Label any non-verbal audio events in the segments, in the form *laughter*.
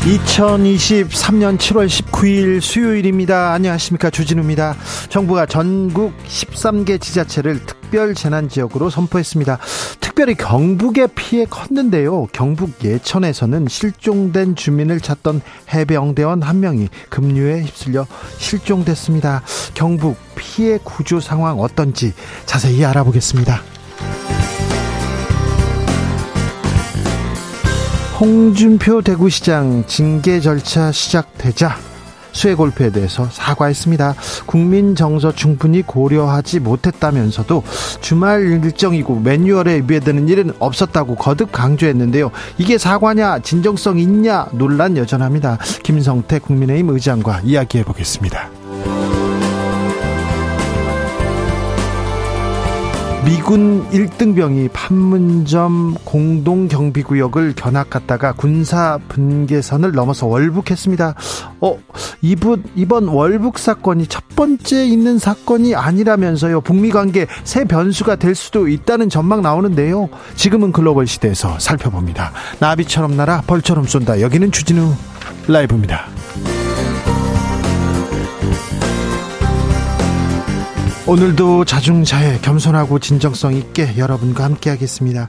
2023년 7월 19일 수요일입니다. 안녕하십니까. 주진우입니다. 정부가 전국 13개 지자체를 특별 재난 지역으로 선포했습니다. 특별히 경북의 피해 컸는데요. 경북 예천에서는 실종된 주민을 찾던 해병대원 한 명이 급류에 휩쓸려 실종됐습니다. 경북 피해 구조 상황 어떤지 자세히 알아보겠습니다. 홍준표 대구시장 징계 절차 시작되자 수해 골프에 대해서 사과했습니다. 국민 정서 충분히 고려하지 못했다면서도 주말 일정이고 매뉴얼에 위배되는 일은 없었다고 거듭 강조했는데요. 이게 사과냐 진정성 있냐 논란 여전합니다. 김성태 국민의힘 의장과 이야기해 보겠습니다. 미군 1등병이 판문점 공동경비구역을 견학갔다가 군사 분계선을 넘어서 월북했습니다. 어, 이분, 이번 월북 사건이 첫 번째 있는 사건이 아니라면서요. 북미 관계 새 변수가 될 수도 있다는 전망 나오는데요. 지금은 글로벌 시대에서 살펴봅니다. 나비처럼 날아 벌처럼 쏜다. 여기는 주진우 라이브입니다. 오늘도 자중자애 겸손하고 진정성 있게 여러분과 함께 하겠습니다.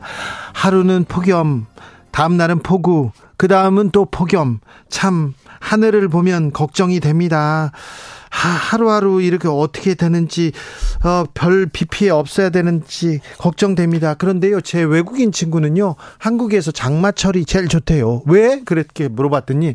하루는 폭염, 다음 날은 폭우, 그 다음은 또 폭염. 참, 하늘을 보면 걱정이 됩니다. 하, 하루하루 이렇게 어떻게 되는지, 어, 별 비 피해 없어야 되는지 걱정됩니다. 그런데요, 제 외국인 친구는요, 한국에서 장마철이 제일 좋대요. 왜? 그렇게 물어봤더니,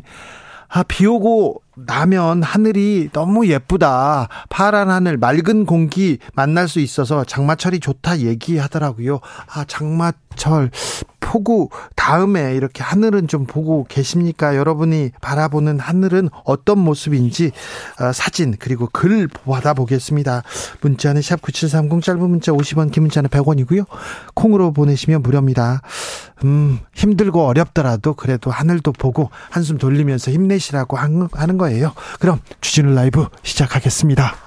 아, 비 오고 나면 하늘이 너무 예쁘다. 파란 하늘, 맑은 공기 만날 수 있어서 장마철이 좋다 얘기하더라고요. 아, 장마 철, 폭우, 다음에 이렇게 하늘은 좀 보고 계십니까? 여러분이 바라보는 하늘은 어떤 모습인지 어, 사진, 그리고 글 받아보겠습니다. 문자는 샵 9730 짧은 문자 50원, 긴 문자는 100원이고요. 콩으로 보내시면 무료입니다. 음, 힘들고 어렵더라도 그래도 하늘도 보고 한숨 돌리면서 힘내시라고 하는 거예요. 그럼 주진우 라이브 시작하겠습니다.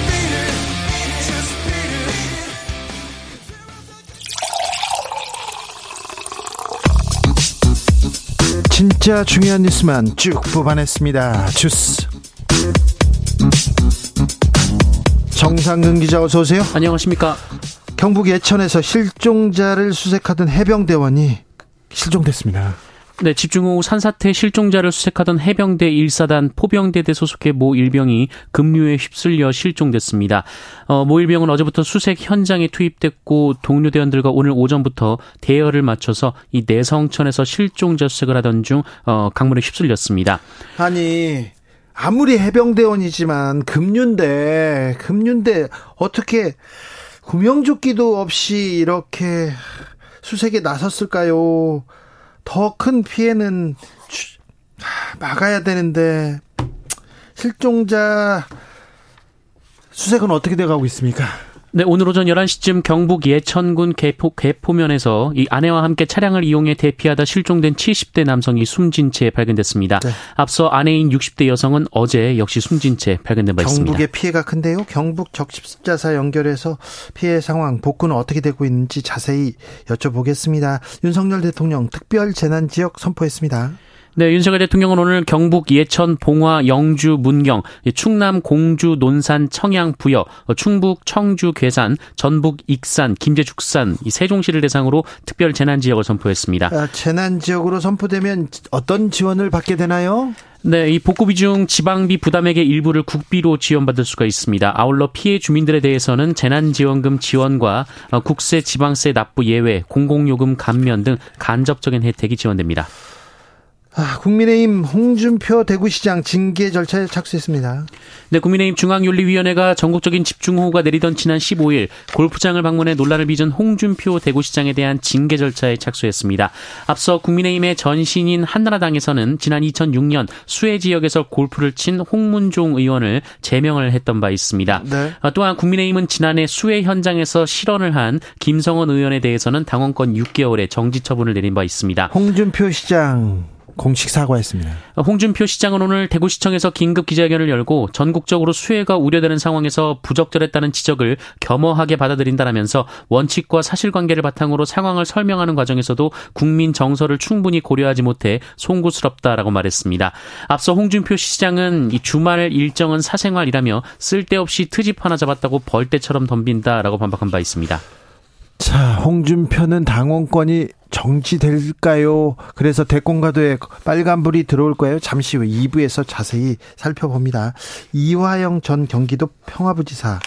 진짜 중요한 뉴스만 쭉 뽑아냈습니다. 주스. 정상근 기자 어서 오세요. 안녕하십니까. 경북 예천에서 실종자를 수색하던 해병대원이 실종됐습니다. 네, 집중 후 산사태 실종자를 수색하던 해병대 1사단 포병대대 소속의 모 일병이 급류에 휩쓸려 실종됐습니다. 어, 모 일병은 어제부터 수색 현장에 투입됐고 동료 대원들과 오늘 오전부터 대여를 맞춰서 이 내성천에서 실종자 수색을 하던 중 어, 강물에 휩쓸렸습니다. 아니 아무리 해병대원이지만 급류인데 급류인데 어떻게 구명조끼도 없이 이렇게 수색에 나섰을까요? 더 큰 피해는 막아야 되는데 실종자 수색은 어떻게 돼가고 있습니까? 네, 오늘 오전 11시쯤 경북 예천군 개포, 개포면에서 이 아내와 함께 차량을 이용해 대피하다 실종된 70대 남성이 숨진 채 발견됐습니다. 네. 앞서 아내인 60대 여성은 어제 역시 숨진 채 발견된 바 있습니다. 경북의 피해가 큰데요. 경북 적십자사 연결해서 피해 상황, 복구는 어떻게 되고 있는지 자세히 여쭤보겠습니다. 윤석열 대통령 특별 재난 지역 선포했습니다. 네, 윤석열 대통령은 오늘 경북 예천, 봉화, 영주, 문경, 충남, 공주, 논산, 청양, 부여, 충북, 청주, 괴산, 전북, 익산, 김제, 죽산, 이 세종시를 대상으로 특별 재난 지역을 선포했습니다. 아, 재난 지역으로 선포되면 어떤 지원을 받게 되나요? 네, 이 복구비 중 지방비 부담액의 일부를 국비로 지원받을 수가 있습니다. 아울러 피해 주민들에 대해서는 재난지원금 지원과 국세, 지방세 납부 예외, 공공요금 감면 등 간접적인 혜택이 지원됩니다. 아, 국민의힘 홍준표 대구시장 징계 절차에 착수했습니다. 네, 국민의힘 중앙윤리위원회가 전국적인 집중호우가 내리던 지난 15일 골프장을 방문해 논란을 빚은 홍준표 대구시장에 대한 징계 절차에 착수했습니다. 앞서 국민의힘의 전신인 한나라당에서는 지난 2006년 수해 지역에서 골프를 친 홍문종 의원을 제명을 했던 바 있습니다. 네. 아, 또한 국민의힘은 지난해 수해 현장에서 실언을 한 김성원 의원에 대해서는 당원권 6개월의 정지 처분을 내린 바 있습니다. 홍준표 시장 공식 사과했습니다. 홍준표 시장은 오늘 대구시청에서 긴급 기자회견을 열고 전국적으로 수해가 우려되는 상황에서 부적절했다는 지적을 겸허하게 받아들인다라면서 원칙과 사실관계를 바탕으로 상황을 설명하는 과정에서도 국민 정서를 충분히 고려하지 못해 송구스럽다라고 말했습니다. 앞서 홍준표 시장은 이 주말 일정은 사생활이라며 쓸데없이 트집 하나 잡았다고 벌떼처럼 덤빈다라고 반박한 바 있습니다. 자, 홍준표는 당원권이 정지될까요? 그래서 대권가도에 빨간불이 들어올 거예요. 잠시 후 2부에서 자세히 살펴봅니다. 이화영 전 경기도 평화부지사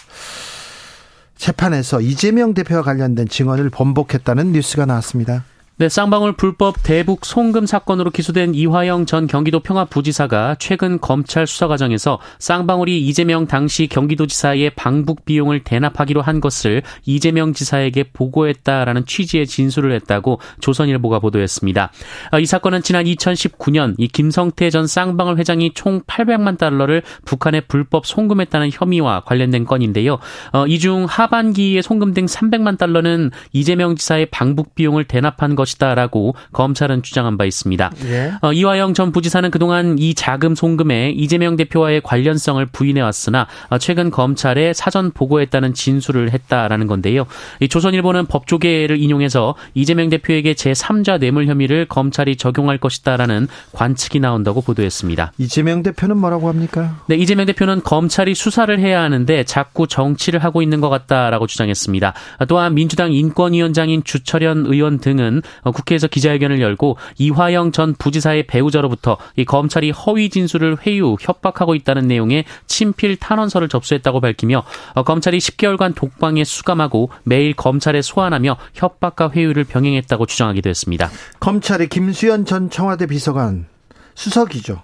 재판에서 이재명 대표와 관련된 증언을 번복했다는 뉴스가 나왔습니다. 네, 쌍방울 불법 대북 송금 사건으로 기소된 이화영 전 경기도 평화부지사가 최근 검찰 수사 과정에서 쌍방울이 이재명 당시 경기도지사의 방북 비용을 대납하기로 한 것을 이재명 지사에게 보고했다라는 취지의 진술을 했다고 조선일보가 보도했습니다. 아, 이 사건은 지난 2019년 이 김성태 전 쌍방울 회장이 총 800만 달러를 북한에 불법 송금했다는 혐의와 관련된 건인데요. 어, 이중 하반기에 송금된 300만 달러는 이재명 지사의 방북 비용을 대납한 것 것이다라고 검찰은 주장한 바 있습니다. 예. 어, 이화영 전 부지사는 그동안 이 자금 송금에 이재명 대표와의 관련성을 부인해 왔으나 어, 최근 검찰에 사전 보고했다는 진술을 했다라는 건데요. 이 조선일보는 법조계를 인용해서 이재명 대표에게 제3자 뇌물 혐의를 검찰이 적용할 것이다라는 관측이 나온다고 보도했습니다. 이재명 대표는 뭐라고 합니까? 네, 이재명 대표는 검찰이 수사를 해야 하는데 자꾸 정치를 하고 있는 것 같다라고 주장했습니다. 또한 민주당 인권위원장인 주철현 의원 등은 어, 국회에서 기자회견을 열고 이화영 전 부지사의 배우자로부터 이 검찰이 허위 진술을 회유, 협박하고 있다는 내용의 친필 탄원서를 접수했다고 밝히며 어, 검찰이 10개월간 독방에 수감하고 매일 검찰에 소환하며 협박과 회유를 병행했다고 주장하기도 했습니다. 검찰이 김수현 전 청와대 비서관 수석이죠.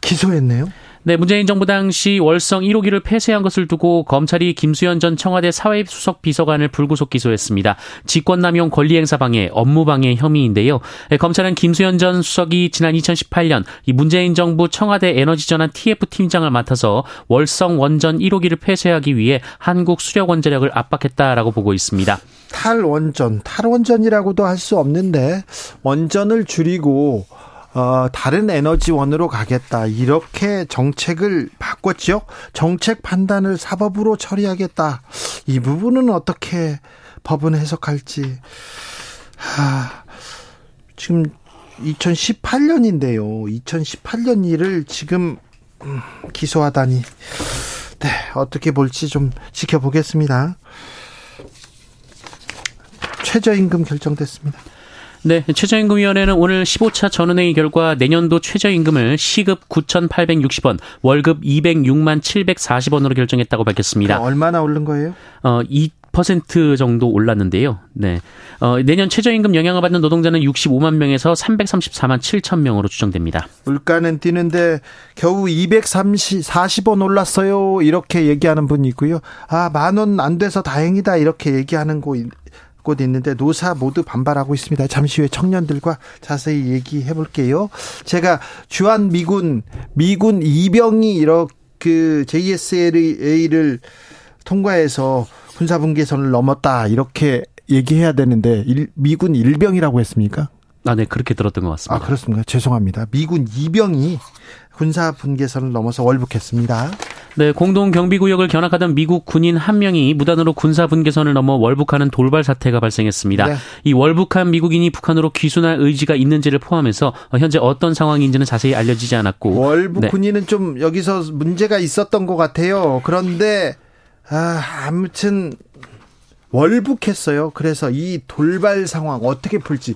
기소했네요. 네, 문재인 정부 당시 월성 1호기를 폐쇄한 것을 두고 검찰이 김수현 전 청와대 사회수석 비서관을 불구속 기소했습니다. 직권남용 권리행사 방해, 업무방해 혐의인데요. 네, 검찰은 김수현 전 수석이 지난 2018년 이 문재인 정부 청와대 에너지전환 TF 팀장을 맡아서 월성 원전 1호기를 폐쇄하기 위해 한국 수력 원자력을 압박했다라고 보고 있습니다. 탈원전, 탈원전이라고도 할 수 없는데 원전을 줄이고 어, 다른 에너지원으로 가겠다. 이렇게 정책을 바꿨죠. 정책 판단을 사법으로 처리하겠다. 이 부분은 어떻게 법은 해석할지. 하, 지금 2018년인데요. 2018년 일을 지금 음, 기소하다니. 네, 어떻게 볼지 좀 지켜보겠습니다. 최저임금 결정됐습니다. 네, 최저임금위원회는 오늘 15차 전원회의 결과 내년도 최저임금을 시급 9,860원, 월급 206만 740원으로 결정했다고 밝혔습니다. 얼마나 오른 거예요? 어, 2% 정도 올랐는데요. 네. 어, 내년 최저임금 영향을 받는 노동자는 65만 명에서 334만 7천 명으로 추정됩니다. 물가는 뛰는데 겨우 240원 올랐어요. 이렇게 얘기하는 분이 있고요. 아, 만 원 안 돼서 다행이다. 이렇게 얘기하는 곳 곳 있는데 노사 모두 반발하고 있습니다. 잠시 후에 청년들과 자세히 얘기해 볼게요. 제가 주한 미군 미군 이병이 이렇게 그 JSLA를 통과해서 군사분계선을 넘었다 이렇게 얘기해야 되는데 일, 미군 일병이라고 했습니까? 아, 네, 그렇게 들었던 것 같습니다. 아, 그렇습니까? 죄송합니다. 미군 이병이 군사 분계선을 넘어서 월북했습니다. 네, 공동 경비구역을 견학하던 미국 군인 한 명이 무단으로 군사 분계선을 넘어 월북하는 돌발 사태가 발생했습니다. 네. 이 월북한 미국인이 북한으로 귀순할 의지가 있는지를 포함해서 현재 어떤 상황인지는 자세히 알려지지 않았고 월북 네. 군인은 좀 여기서 문제가 있었던 것 같아요. 그런데 아, 아무튼 월북했어요. 그래서 이 돌발 상황 어떻게 풀지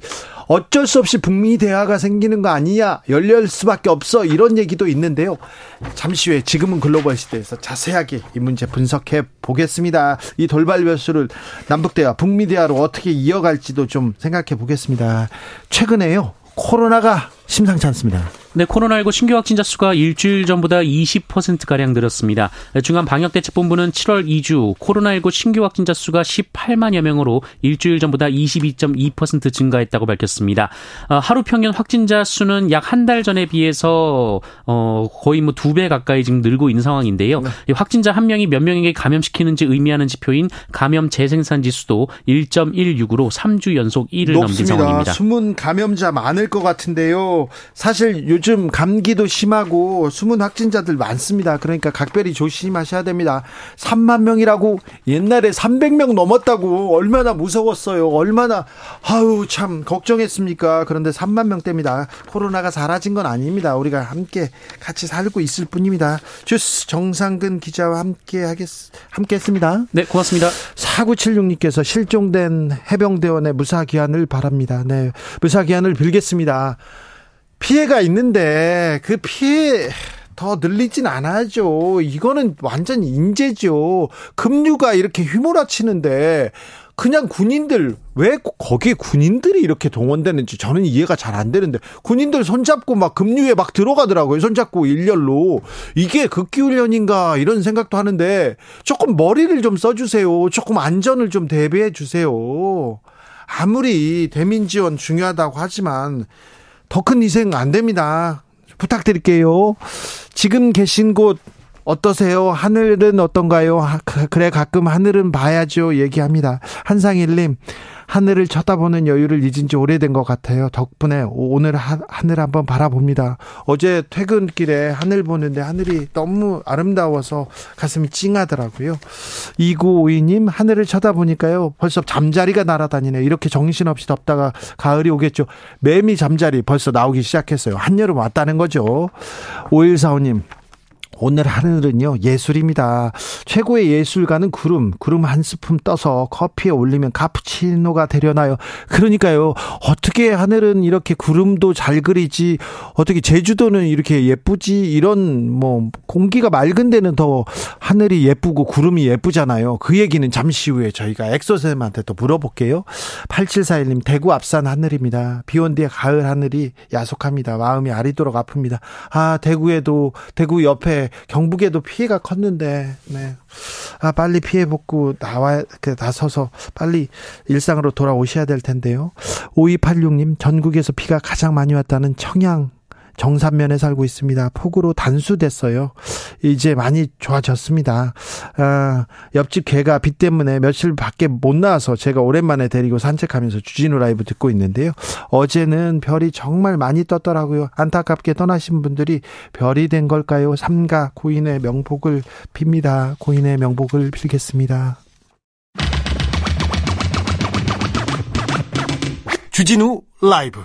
어쩔 수 없이 북미 대화가 생기는 거 아니냐 열릴 수밖에 없어 이런 얘기도 있는데요. 잠시 후에 지금은 글로벌 시대에서 자세하게 이 문제 분석해 보겠습니다. 이 돌발 변수를 남북 대화, 북미 대화로 어떻게 이어갈지도 좀 생각해 보겠습니다. 최근에요. 코로나가 심상치 않습니다. 네, 코로나19 신규 확진자 수가 일주일 전보다 20%가량 늘었습니다. 중앙 방역대책본부는 7월 2주 코로나19 신규 확진자 수가 18만여 명으로 일주일 전보다 22.2% 증가했다고 밝혔습니다. 어, 하루 평균 확진자 수는 약 한 달 전에 비해서 어, 거의 뭐 두 배 가까이 지금 늘고 있는 상황인데요. 네. 확진자 한 명이 몇 명에게 감염시키는지 의미하는 지표인 감염 재생산 지수도 1.16으로 3주 연속 1을 넘긴 상황입니다. 숨은 감염자 많을 것 같은데요. 사실 요 요즘 감기도 심하고 숨은 확진자들 많습니다. 그러니까 각별히 조심하셔야 됩니다. 3만 명이라고 옛날에 300명 넘었다고 얼마나 무서웠어요. 얼마나 아우 참 걱정했습니까? 그런데 3만 명대입니다. 코로나가 사라진 건 아닙니다. 우리가 함께 같이 살고 있을 뿐입니다. 주스 정상근 기자와 함께 하겠 함께 했습니다. 네, 고맙습니다. 4976님께서 실종된 해병대원의 무사 기한을 바랍니다. 네. 무사 기한을 빌겠습니다. 피해가 있는데 그 피해 더 늘리진 않아죠. 이거는 완전 인재죠. 급류가 이렇게 휘몰아치는데 그냥 군인들 왜 거기에 군인들이 이렇게 동원되는지 저는 이해가 잘 안 되는데 군인들 손잡고 막 급류에 막 들어가더라고요. 손잡고 일렬로 이게 극기훈련인가 이런 생각도 하는데 조금 머리를 좀 써주세요. 조금 안전을 좀 대비해 주세요. 아무리 대민 지원 중요하다고 하지만 더 큰 희생 안 됩니다. 부탁드릴게요. 지금 계신 곳 어떠세요? 하늘은 어떤가요? 그래 가끔 하늘은 봐야죠. 얘기합니다. 한상일님 하늘을 쳐다보는 여유를 잊은 지 오래된 것 같아요. 덕분에 오늘 하, 늘 한번 바라봅니다. 어제 퇴근길에 하늘 보는데 하늘이 너무 아름다워서 가슴이 찡하더라고요. 2952님, 하늘을 쳐다보니까요. 벌써 잠자리가 날아다니네. 이렇게 정신없이 덥다가 가을이 오겠죠. 매미 잠자리 벌써 나오기 시작했어요. 한여름 왔다는 거죠. 5145님, 오늘 하늘은요 예술입니다. 최고의 예술가는 구름, 구름 한 스푼 떠서 커피에 올리면 카푸치노가 되려나요? 그러니까요. 어떻게 하늘은 이렇게 구름도 잘 그리지? 어떻게 제주도는 이렇게 예쁘지? 이런 뭐 공기가 맑은 데는 더 하늘이 예쁘고 구름이 예쁘잖아요. 그 얘기는 잠시 후에 저희가 엑소쌤한테 또 물어볼게요. 8741님 대구 앞산 하늘입니다. 비 온 뒤에 가을 하늘이 야속합니다. 마음이 아리도록 아픕니다. 아 대구에도 대구 옆에 경북에도 피해가 컸는데, 네. 아, 빨리 피해 복구 나와, 그, 나서서 빨리 일상으로 돌아오셔야 될 텐데요. 5286님, 전국에서 비가 가장 많이 왔다는 청양, 정산면에 살고 있습니다. 폭우로 단수됐어요. 이제 많이 좋아졌습니다. 아, 옆집 개가 비 때문에 며칠 밖에 못 나와서 제가 오랜만에 데리고 산책하면서 주진우 라이브 듣고 있는데요. 어제는 별이 정말 많이 떴더라고요. 안타깝게 떠나신 분들이 별이 된 걸까요? 삼가 고인의 명복을 빕니다. 고인의 명복을 빌겠습니다. 주진우 라이브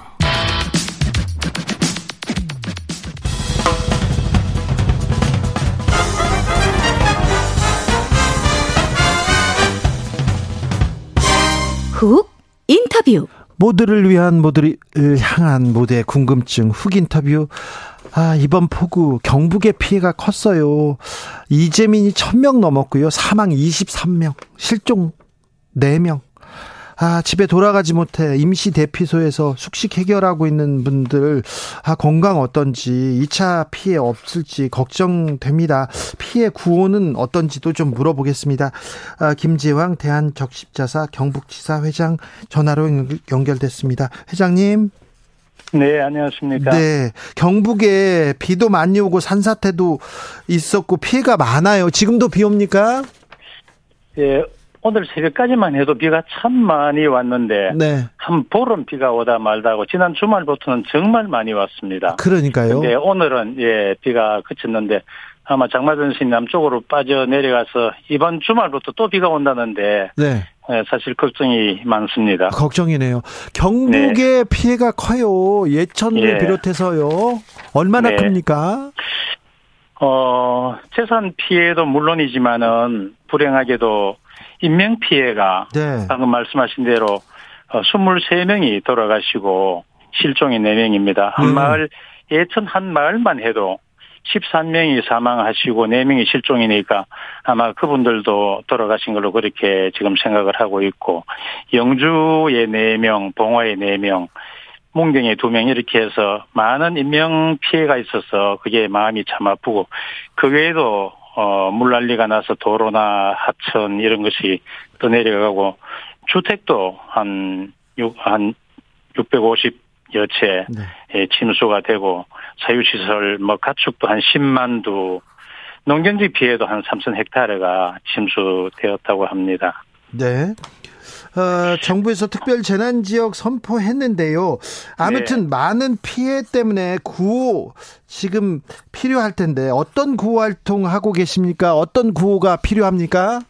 훅 인터뷰 모두를 위한 모두를 향한 모두의 궁금증 훅 인터뷰 아, 이번 폭우 경북의 피해가 컸어요. 이재민이 1000명 넘었고요. 사망 23명, 실종 4명. 아, 집에 돌아가지 못해 임시 대피소에서 숙식 해결하고 있는 분들, 아, 건강 어떤지, 2차 피해 없을지 걱정됩니다. 피해 구호는 어떤지도 좀 물어보겠습니다. 아, 김재왕 대한적십자사 경북지사 회장 전화로 연결됐습니다. 회장님. 네, 안녕하십니까. 네. 경북에 비도 많이 오고 산사태도 있었고 피해가 많아요. 지금도 비 옵니까? 예, 오늘 새벽까지만 해도 비가 참 많이 왔는데 네. 한 보름 비가 오다 말다고 지난 주말부터는 정말 많이 왔습니다. 그러니까요. 네, 오늘은 예 비가 그쳤는데 아마 장마전선이 남쪽으로 빠져 내려가서 이번 주말부터 또 비가 온다는데 네. 네 사실 걱정이 많습니다. 걱정이네요. 경북의 네. 피해가 커요. 예천을 예. 비롯해서요. 얼마나 네. 큽니까? 어, 재산 피해도 물론이지만은 불행하게도 인명 피해가 네. 방금 말씀하신 대로 23명이 어, 돌아가시고 실종이 4명입니다. 한 네. 마을 예천 한 마을만 해도 13명이 사망하시고 4명이 실종이니까 아마 그분들도 돌아가신 걸로 그렇게 지금 생각을 하고 있고 영주의 4명, 봉화의 4명, 문경에 2명 이렇게 해서 많은 인명 피해가 있어서 그게 마음이 참 아프고 그 외에도 어, 물난리가 나서 도로나 하천 이런 것이 또 내려가고 주택도 한 6, 한 650여 채 네. 침수가 되고 사유시설 뭐 가축도 한 10만 두 농경지 피해도 한 3천 헥타르가 침수되었다고 합니다. 네. 어, 정부에서 특별 재난 지역 선포했는데요. 아무튼 네. 많은 피해 때문에 구호 지금 필요할 텐데 어떤 구호 활동 하고 계십니까? 어떤 구호가 필요합니까?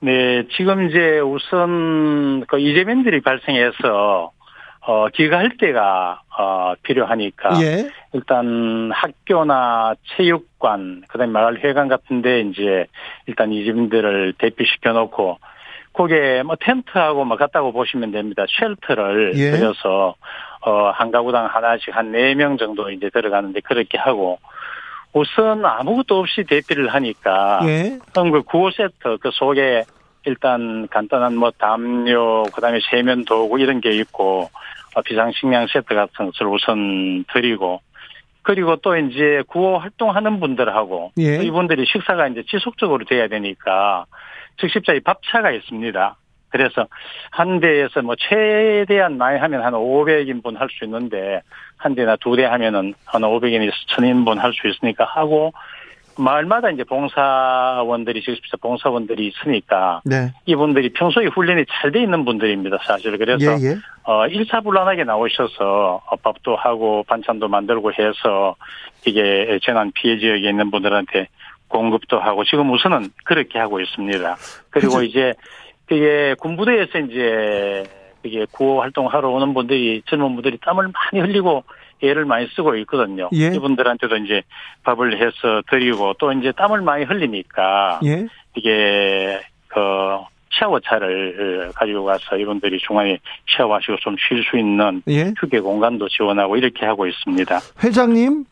네, 지금 이제 우선 그 이재민들이 발생해서 어 귀가할 때가 어 필요하니까 예. 일단 학교나 체육관 그 다음에 마을 회관 같은 데 이제 일단 이재민들을 대피시켜 놓고 거기에 뭐 텐트하고 뭐 같다고 보시면 됩니다. 쉘터를 예. 들여서 어 한 가구당 하나씩 한 네 명 정도 이제 들어가는데 그렇게 하고 우선 아무것도 없이 대피를 하니까 예. 그 구호 세트 그 속에 일단 간단한 뭐 담요 그다음에 세면 도구 이런 게 있고 어, 비상식량 세트 같은 것을 우선 드리고 그리고 또 이제 구호 활동하는 분들하고 예. 이분들이 식사가 이제 지속적으로 돼야 되니까 즉십자의 밥차가 있습니다. 그래서 한 대에서 뭐 최대한 많이 하면 한 500인분 할 수 있는데 한 대나 두 대 하면은 한 500인에서 1000인분 할 수 있으니까 하고 마을마다 이제 봉사원들이 직접 봉사원들이 있으니까 네. 이분들이 평소에 훈련이 잘 돼 있는 분들입니다 사실 그래서 예, 예. 어 일사불란하게 나오셔서 밥도 하고 반찬도 만들고 해서 이게 재난 피해 지역에 있는 분들한테 공급도 하고 지금 우선은 그렇게 하고 있습니다. 그리고 그치. 이제 그게 군부대에서 이제 그게 구호 활동하러 오는 분들이 젊은 분들이 땀을 많이 흘리고 애를 많이 쓰고 있거든요. 예. 이분들한테도 이제 밥을 해서 드리고 또 이제 땀을 많이 흘리니까 예. 이게 그 샤워차를 가지고 가서 이분들이 중간에 샤워하시고 좀 쉴 수 있는 예. 휴게 공간도 지원하고 이렇게 하고 있습니다. 회장님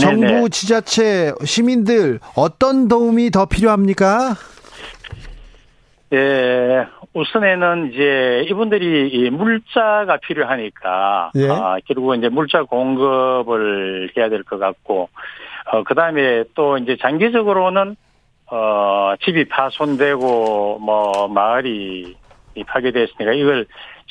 정부, 네네. 지자체, 시민들 어떤 도움이 더 필요합니까? 예, 우선에는 이제 이분들이 물자가 필요하니까 예. 아, 결국 이제 물자 공급을 해야 될 것 같고 어 그 다음에 또 이제 장기적으로는 어 집이 파손되고 뭐 마을이 파괴됐으니까 이걸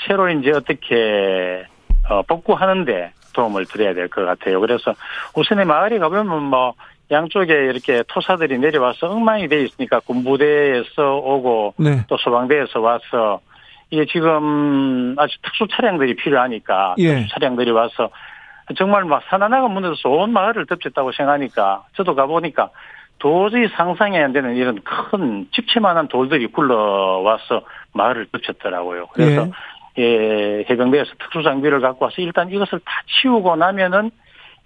새로 이제 어떻게 어 복구하는데 도움을 드려야 될 것 같아요. 그래서 우선에 마을에 가보면 뭐 양쪽에 이렇게 토사들이 내려와서 엉망이 돼 있으니까 군부대에서 오고 네. 또 소방대에서 와서 이게 지금 아주 특수 차량들이 필요하니까 예. 특수 차량들이 와서 정말 막 산하나가 무너져서 온 마을을 덮쳤다고 생각하니까 저도 가보니까 도저히 상상이 안 되는 이런 큰 집채만한 돌들이 굴러와서 마을을 덮쳤더라고요. 그래서 예. 예, 해병대에서 특수 장비를 갖고 와서 일단 이것을 다 치우고 나면은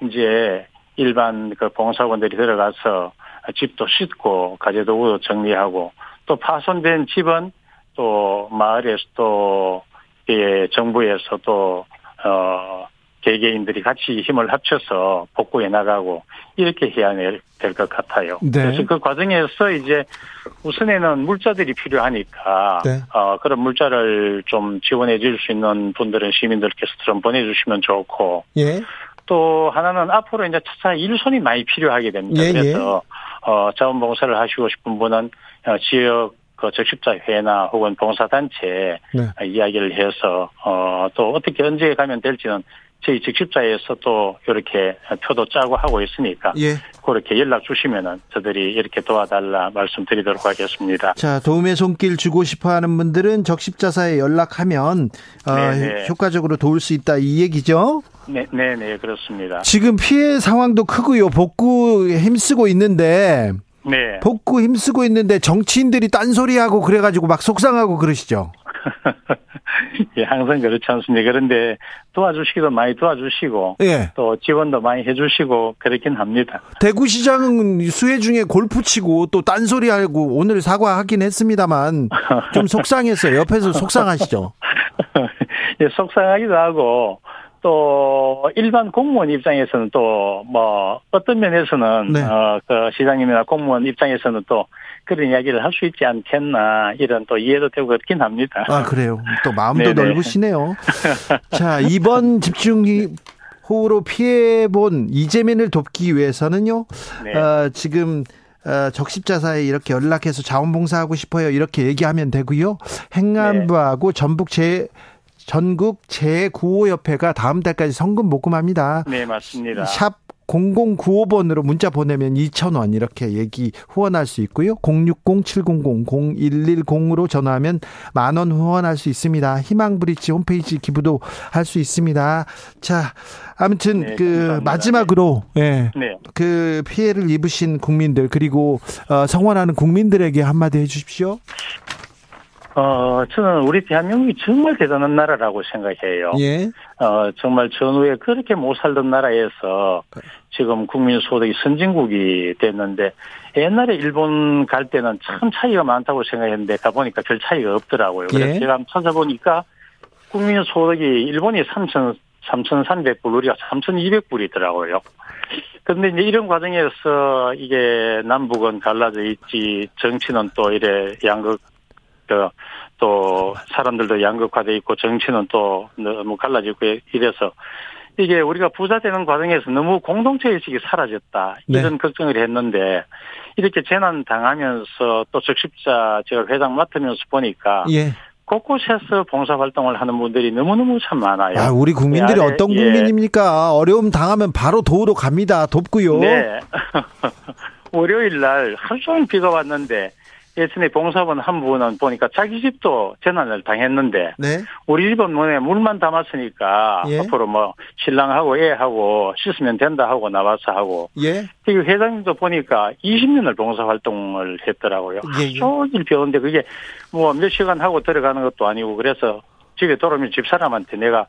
이제 일반 그 봉사원들이 들어가서 집도 씻고 가재도구 정리하고 또 파손된 집은 또 마을에서 또 예, 정부에서 또 어 개개인들이 같이 힘을 합쳐서 복구해 나가고 이렇게 해야 될 것 같아요. 네. 그래서 그 과정에서 이제 우선에는 물자들이 필요하니까 네. 어, 그런 물자를 좀 지원해 줄 수 있는 분들은 시민들께서 좀 보내주시면 좋고 예. 또 하나는 앞으로 이제 차차 일손이 많이 필요하게 됩니다. 예, 예. 그래서 예. 어, 자원봉사를 하시고 싶은 분은 어, 지역 그 적십자 회나 혹은 봉사단체 네. 이야기를 해서 어, 또 어떻게 언제 가면 될지는 저희 직집자에서 또 이렇게 표도 짜고 하고 있으니까 예. 그렇게 연락 주시면은 저들이 이렇게 도와달라 말씀드리도록 하겠습니다. 자 도움의 손길 주고 싶어하는 분들은 적십자사에 연락하면 어, 효과적으로 도울 수 있다 이 얘기죠. 네, 네, 네 그렇습니다. 지금 피해 상황도 크고요. 복구 힘쓰고 있는데. 네. 복구 힘쓰고 있는데 정치인들이 딴소리하고 그래가지고 막 속상하고 그러시죠. *laughs* 예, 항상 그렇지 않습니까? 그런데 도와주시기도 많이 도와주시고 예. 또 지원도 많이 해주시고 그렇긴 합니다. 대구시장은 수해 중에 골프 치고 또 딴소리하고 오늘 사과하긴 했습니다만 좀 *laughs* 속상했어요. 옆에서 속상하시죠? *laughs* 예, 속상하기도 하고 또 일반 공무원 입장에서는 또 뭐 어떤 면에서는 네. 어그 시장님이나 공무원 입장에서는 또 그런 이야기를 할 수 있지 않겠나 이런 또 이해도 되고 그렇긴 합니다. 아 그래요. 또 마음도 네네. 넓으시네요. *laughs* 자 이번 집중 호우로 피해 본 이재민을 돕기 위해서는요. 네. 어, 지금 어, 적십자사에 이렇게 연락해서 자원봉사하고 싶어요. 이렇게 얘기하면 되고요. 행안부하고 네. 전북 재 전국 재구호협회가 다음 달까지 성금 모금합니다. 네, 맞습니다. 샵 0095번으로 문자 보내면 2,000원 이렇게 얘기 후원할 수 있고요. 060-700-0110으로 전화하면 만원 후원할 수 있습니다. 희망브릿지 홈페이지 기부도 할 수 있습니다. 자, 아무튼 네, 그 감사합니다. 마지막으로 예. 네. 그 피해를 입으신 국민들 그리고 어, 성원하는 국민들에게 한마디 해 주십시오. 어, 저는 우리 대한민국이 정말 대단한 나라라고 생각해요. 예. 어, 정말 전후에 그렇게 못 살던 나라에서 지금 국민 소득이 선진국이 됐는데 옛날에 일본 갈 때는 참 차이가 많다고 생각했는데 가보니까 별 차이가 없더라고요. 그래서 예. 제가 한번 찾아보니까 국민 소득이 일본이 3천 3,300불, 우리가 3,200불이더라고요. 그런데 이제 이런 과정에서 이게 남북은 갈라져 있지, 정치는 또 이래 양극 또 사람들도 양극화돼 있고 정치는 또 너무 갈라지고 이래서 이게 우리가 부자 되는 과정에서 너무 공동체 의식이 사라졌다 이런 네. 걱정을 했는데 이렇게 재난 당하면서 또 적십자 제가 회장 맡으면서 보니까 예. 곳곳에서 봉사 활동을 하는 분들이 너무너무 참 많아요. 아, 우리 국민들이 어떤 예. 국민입니까? 어려움 당하면 바로 도우러 갑니다. 돕고요. 네. *laughs* 월요일 날 하루 종일 비가 왔는데 예전에 봉사원 한 분은 보니까 자기 집도 재난을 당했는데 네. 우리 집은 문에 물만 담았으니까 예. 앞으로 뭐 신랑하고 애하고 씻으면 된다 하고 나와서 하고 예. 그 회장님도 보니까 20년을 봉사 활동을 했더라고요. 예. 예. 종일 배우는데 그게 뭐 몇 시간 하고 들어가는 것도 아니고 그래서 집에 돌아오면 집 사람한테 내가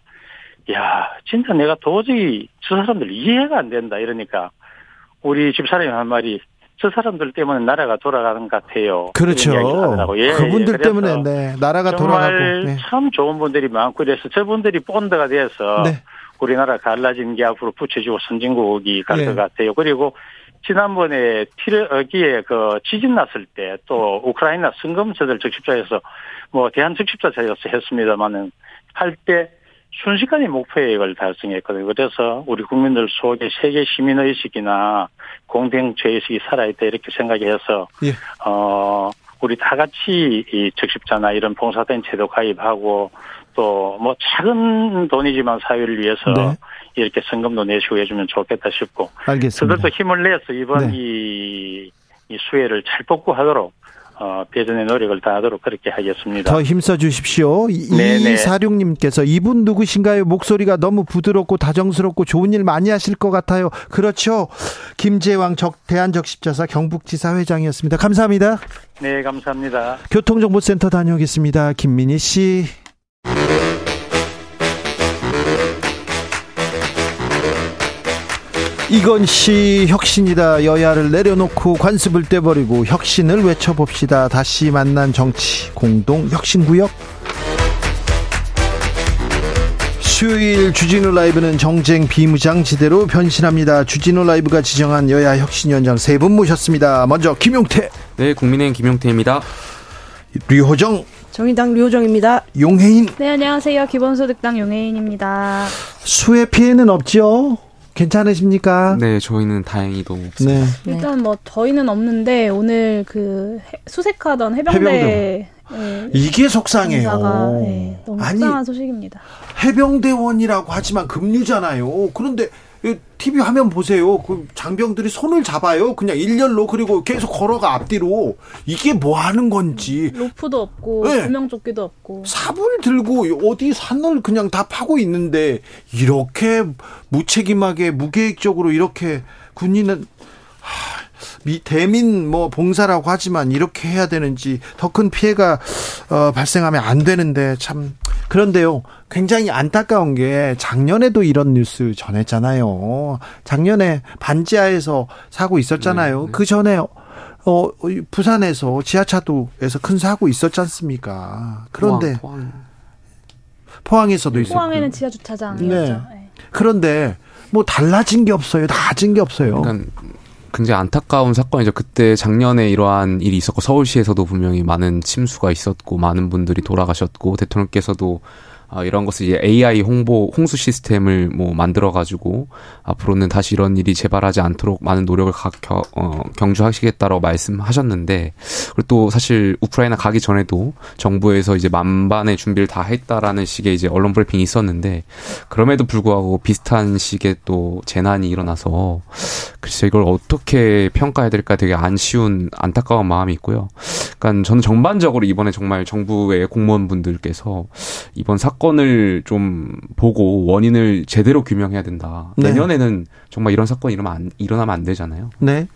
야 진짜 내가 도저히 저 사람들 이해가 안 된다 이러니까 우리 집 사람이 한 말이 저 사람들 때문에 나라가 돌아가는 것 같아요. 그렇죠. 예, 그분들 예. 때문에 네, 나라가 돌아가고 네. 참 좋은 분들이 많고 그래서 저분들이 본드가 돼서 네. 우리나라 갈라진 게 앞으로 붙여지고 선진국이 갈것 네. 같아요. 그리고 지난번에 티르기에 그 지진 났을 때 또 우크라이나 성검서들 적십자에서 뭐 대한 적십자에서 했습니다만은 할 때 순식간에 목표액을 달성했거든요. 그래서 우리 국민들 속에 세계 시민의식이나 공동체의식이 살아있다 이렇게 생각해서, 예. 어, 우리 다 같이 이 적십자나 이런 봉사단체도 가입하고 또 뭐 작은 돈이지만 사회를 위해서 네. 이렇게 성금도 내시고 해주면 좋겠다 싶고. 알겠습니다. 저들도 힘을 내서 이번 네. 이, 이 수혜를 잘 복구하도록 어, 배전의 노력을 다하도록 그렇게 하겠습니다. 더 힘써 주십시오. 이사룡님께서 이분 누구신가요? 목소리가 너무 부드럽고 다정스럽고 좋은 일 많이 하실 것 같아요. 그렇죠. 김재왕 적 대한적십자사 경북지사 회장이었습니다. 감사합니다. 네, 감사합니다. 교통정보센터 다녀오겠습니다. 김민희 씨. 이건 시 혁신이다. 여야를 내려놓고 관습을 떼버리고 혁신을 외쳐봅시다. 다시 만난 정치 공동 혁신구역. 수요일 주진우 라이브는 정쟁 비무장지대로 변신합니다. 주진우 라이브가 지정한 여야 혁신위원장 세 분 모셨습니다. 먼저 김용태. 네, 국민의힘 김용태입니다. 류호정. 정의당 류호정입니다. 용혜인. 네, 안녕하세요. 기본소득당 용혜인입니다. 수해 피해는 없죠? 괜찮으십니까? 네, 저희는 다행히 너무 없습니다. 네. 일단 뭐 저희는 없는데 오늘 그 수색하던 해병대, 해병대. 네, 이게 속상해요. 네, 너무 속상한 소식입니다. 해병대원이라고 하지만 급류잖아요. 그런데 TV 화면 보세요. 그 장병들이 손을 잡아요. 그냥 일렬로 그리고 계속 걸어가 앞뒤로 이게 뭐 하는 건지. 로프도 없고 네. 구명조끼도 없고. 삽을 들고 어디 산을 그냥 다 파고 있는데 이렇게 무책임하게 무계획적으로 이렇게 군인은 하, 미, 대민 뭐 봉사라고 하지만 이렇게 해야 되는지 더 큰 피해가 어, 발생하면 안 되는데 참 그런데요 굉장히 안타까운 게 작년에도 이런 뉴스 전했잖아요 작년에 반지하에서 사고 있었잖아요 네, 네. 그 전에 어 부산에서 지하차도에서 큰 사고 있었지 않습니까 그런데 포항, 포항. 에서도 있었고 포항에는 지하 주차장이었죠 네. 네. 그런데 뭐 달라진 게 없어요. 나아진 게 없어요. 그러니까 굉장히 안타까운 사건이죠. 그때 작년에 이러한 일이 있었고 서울시에서도 분명히 많은 침수가 있었고 많은 분들이 돌아가셨고 대통령께서도 아, 이런 것을 이제 AI 홍보 홍수 시스템을 뭐 만들어 가지고 앞으로는 다시 이런 일이 재발하지 않도록 많은 노력을 가, 겨, 어, 경주하시겠다라고 말씀하셨는데 그리고 또 사실 우크라이나 가기 전에도 정부에서 이제 만반의 준비를 다 했다라는 식의 이제 언론 브리핑이 있었는데 그럼에도 불구하고 비슷한 식의 또 재난이 일어나서 글쎄 이걸 어떻게 평가해야 될까 되게 안 쉬운 안타까운 마음이 있고요. 그러니까 저는 전반적으로 이번에 정말 정부의 공무원분들께서 이번 사건 사건을 좀 보고 원인을 제대로 규명해야 된다. 네. 내년에는 정말 이런 사건이 일어나면 안, 일어나면 안 되잖아요. 네.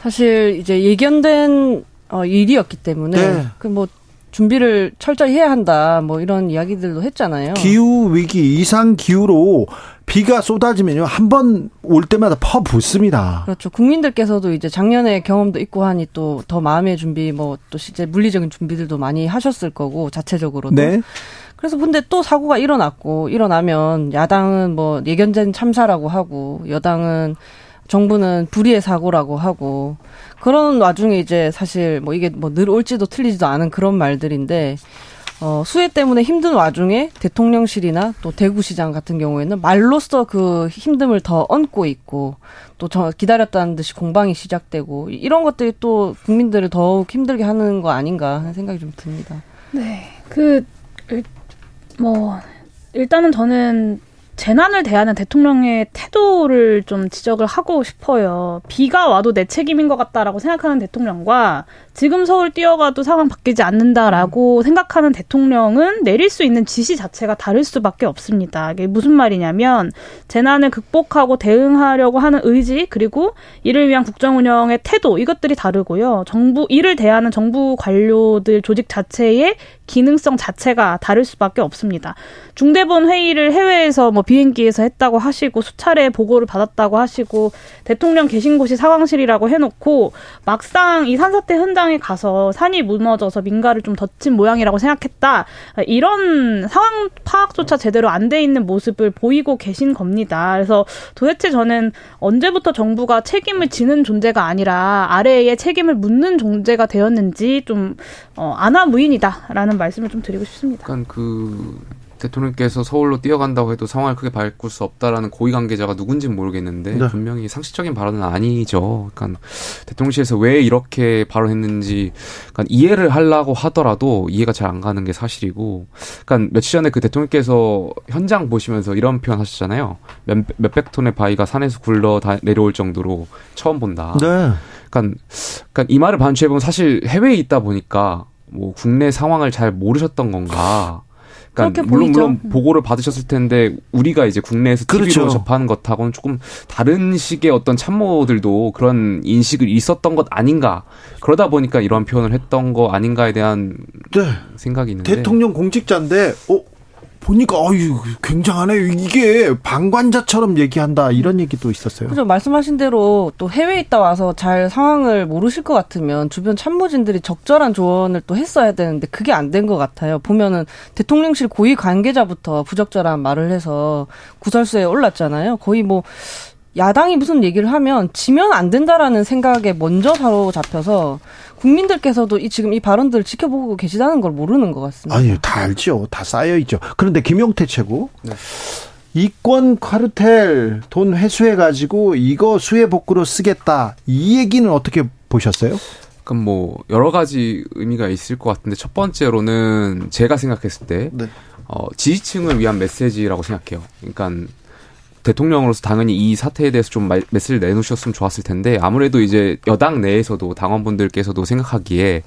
사실 이제 예견된 어, 일이었기 때문에 네. 그뭐 준비를 철저히 해야 한다. 뭐 이런 이야기들도 했잖아요. 기후 위기 이상 기후로 비가 쏟아지면요 한 번 올 때마다 퍼 붓습니다. 그렇죠. 국민들께서도 이제 작년에 경험도 있고 하니 또 더 마음의 준비 뭐또 실제 물리적인 준비들도 많이 하셨을 거고 자체적으로도. 네. 그래서 근데 또 사고가 일어났고 일어나면 야당은 뭐 예견된 참사라고 하고 여당은 정부는 불의의 사고라고 하고 그런 와중에 이제 사실 뭐 이게 뭐늘 옳지도 틀리지도 않은 그런 말들인데 어, 수해 때문에 힘든 와중에 대통령실이나 또 대구시장 같은 경우에는 말로써 그 힘듦을 더 얹고 있고 또 저 기다렸다는 듯이 공방이 시작되고 이런 것들이 또 국민들을 더욱 힘들게 하는 거 아닌가 하는 생각이 좀 듭니다. 네. 그, 뭐, 일단은 저는 재난을 대하는 대통령의 태도를 좀 지적을 하고 싶어요. 비가 와도 내 책임인 것 같다라고 생각하는 대통령과 지금 서울 뛰어가도 상황 바뀌지 않는다라고 음. 생각하는 대통령은 내릴 수 있는 지시 자체가 다를 수밖에 없습니다. 이게 무슨 말이냐면 재난을 극복하고 대응하려고 하는 의지 그리고 이를 위한 국정 운영의 태도 이것들이 다르고요. 정부 이를 대하는 정부 관료들 조직 자체의 기능성 자체가 다를 수밖에 없습니다. 중대본 회의를 해외에서 뭐 비행기에서 했다고 하시고 수차례 보고를 받았다고 하시고 대통령 계신 곳이 상황실이라고 해놓고 막상 이 산사태 현장 에 가서 산이 무너져서 민가를 좀 덧친 모양이라고 생각했다 이런 상황 파악조차 제대로 안 돼 있는 모습을 보이고 계신 겁니다. 그래서 도대체 저는 언제부터 정부가 책임을 지는 존재가 아니라 아래에 책임을 묻는 존재가 되었는지 좀 어, 아나무인이다라는 말씀을 좀 드리고 싶습니다. 약간 그 대통령께서 서울로 뛰어간다고 해도 상황을 크게 바꿀 수 없다라는 고위 관계자가 누군지는 모르겠는데 네. 분명히 상식적인 발언은 아니죠. 그러니까 대통령실에서 왜 이렇게 발언했는지 그러니까 이해를 하려고 하더라도 이해가 잘 안 가는 게 사실이고 그러니까 며칠 전에 그 대통령께서 현장 보시면서 이런 표현 하셨잖아요. 몇, 몇백 톤의 바위가 산에서 굴러 다 내려올 정도로 처음 본다. 네. 그러니까, 그러니까 이 말을 반추해 보면 사실 해외에 있다 보니까 뭐 국내 상황을 잘 모르셨던 건가. 그러니까 물론 보이죠. 물론 보고를 받으셨을 텐데 우리가 이제 국내에서 TV로 그렇죠. 접하는 것하고는 조금 다른 식의 어떤 참모들도 그런 인식을 있었던 것 아닌가 그러다 보니까 이런 표현을 했던 거 아닌가에 대한 네. 생각이 있는데 대통령 공직자인데 어 보니까 어유 굉장하네. 이게 방관자처럼 얘기한다 이런 얘기도 있었어요. 그죠 말씀하신 대로 또 해외에 있다 와서 잘 상황을 모르실 것 같으면 주변 참모진들이 적절한 조언을 또 했어야 되는데 그게 안 된 것 같아요. 보면은 대통령실 고위 관계자부터 부적절한 말을 해서 구설수에 올랐잖아요. 거의 뭐 야당이 무슨 얘기를 하면 지면 안 된다라는 생각에 먼저 바로 잡혀서 국민들께서도 이 지금 이 발언들을 지켜보고 계시다는 걸 모르는 것 같습니다. 아니, 다 알죠. 다 쌓여 있죠. 그런데 김용태 최고 네. 이권 카르텔 돈 회수해 가지고 이거 수해 복구로 쓰겠다. 이 얘기는 어떻게 보셨어요? 그럼 뭐 여러 가지 의미가 있을 것 같은데 첫 번째로는 제가 생각했을 때 네. 어, 지지층을 위한 메시지라고 생각해요. 그러니까 대통령으로서 당연히 이 사태에 대해서 좀 메시지를 내놓으셨으면 좋았을 텐데 아무래도 이제 여당 내에서도 당원분들께서도 생각하기에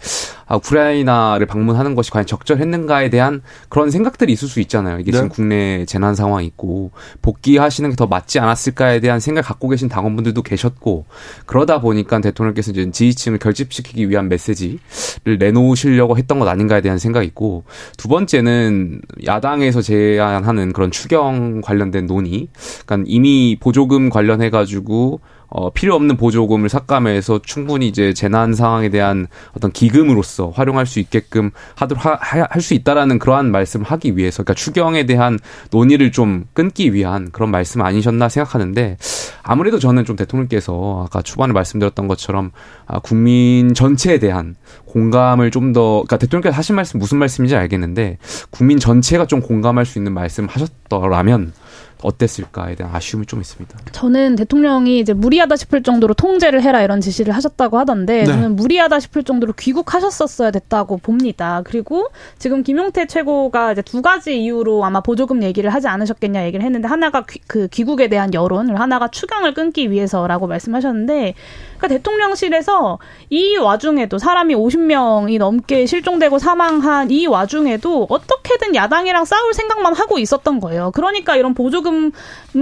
아, 우크라이나를 방문하는 것이 과연 적절했는가에 대한 그런 생각들이 있을 수 있잖아요. 이게 네. 지금 국내 재난 상황이 있고 복귀하시는 게 더 맞지 않았을까에 대한 생각을 갖고 계신 당원분들도 계셨고 그러다 보니까 대통령께서 이제 지지층을 결집시키기 위한 메시지를 내놓으시려고 했던 것 아닌가에 대한 생각이 있고 두 번째는 야당에서 제안하는 그런 추경 관련된 논의 그러니까 이미 보조금 관련해 가지고 어, 필요 없는 보조금을 삭감해서 충분히 이제 재난 상황에 대한 어떤 기금으로서 활용할 수 있게끔 하도록 할 수 있다라는 그러한 말씀을 하기 위해서 그러니까 추경에 대한 논의를 좀 끊기 위한 그런 말씀 아니셨나 생각하는데 아무래도 저는 좀 대통령께서 아까 초반에 말씀드렸던 것처럼 아, 국민 전체에 대한 공감을 좀 더 그러니까 대통령께서 하신 말씀 무슨 말씀인지 알겠는데 국민 전체가 좀 공감할 수 있는 말씀 하셨더라면 어땠을까에 대한 아쉬움이 좀 있습니다. 저는 대통령이 이제 무리하다 싶을 정도로 통제를 해라 이런 지시를 하셨다고 하던데 네. 저는 무리하다 싶을 정도로 귀국하셨었어야 됐다고 봅니다. 그리고 지금 김용태 최고가 이제 두 가지 이유로 아마 보조금 얘기를 하지 않으셨겠냐 얘기를 했는데 하나가 귀, 그 귀국에 대한 여론을 하나가 추경을 끊기 위해서라고 말씀하셨는데 그러니까 대통령실에서 이 와중에도 사람이 50명이 넘게 실종되고 사망한 이 와중에도 어떻게든 야당이랑 싸울 생각만 하고 있었던 거예요. 그러니까 이런 보조금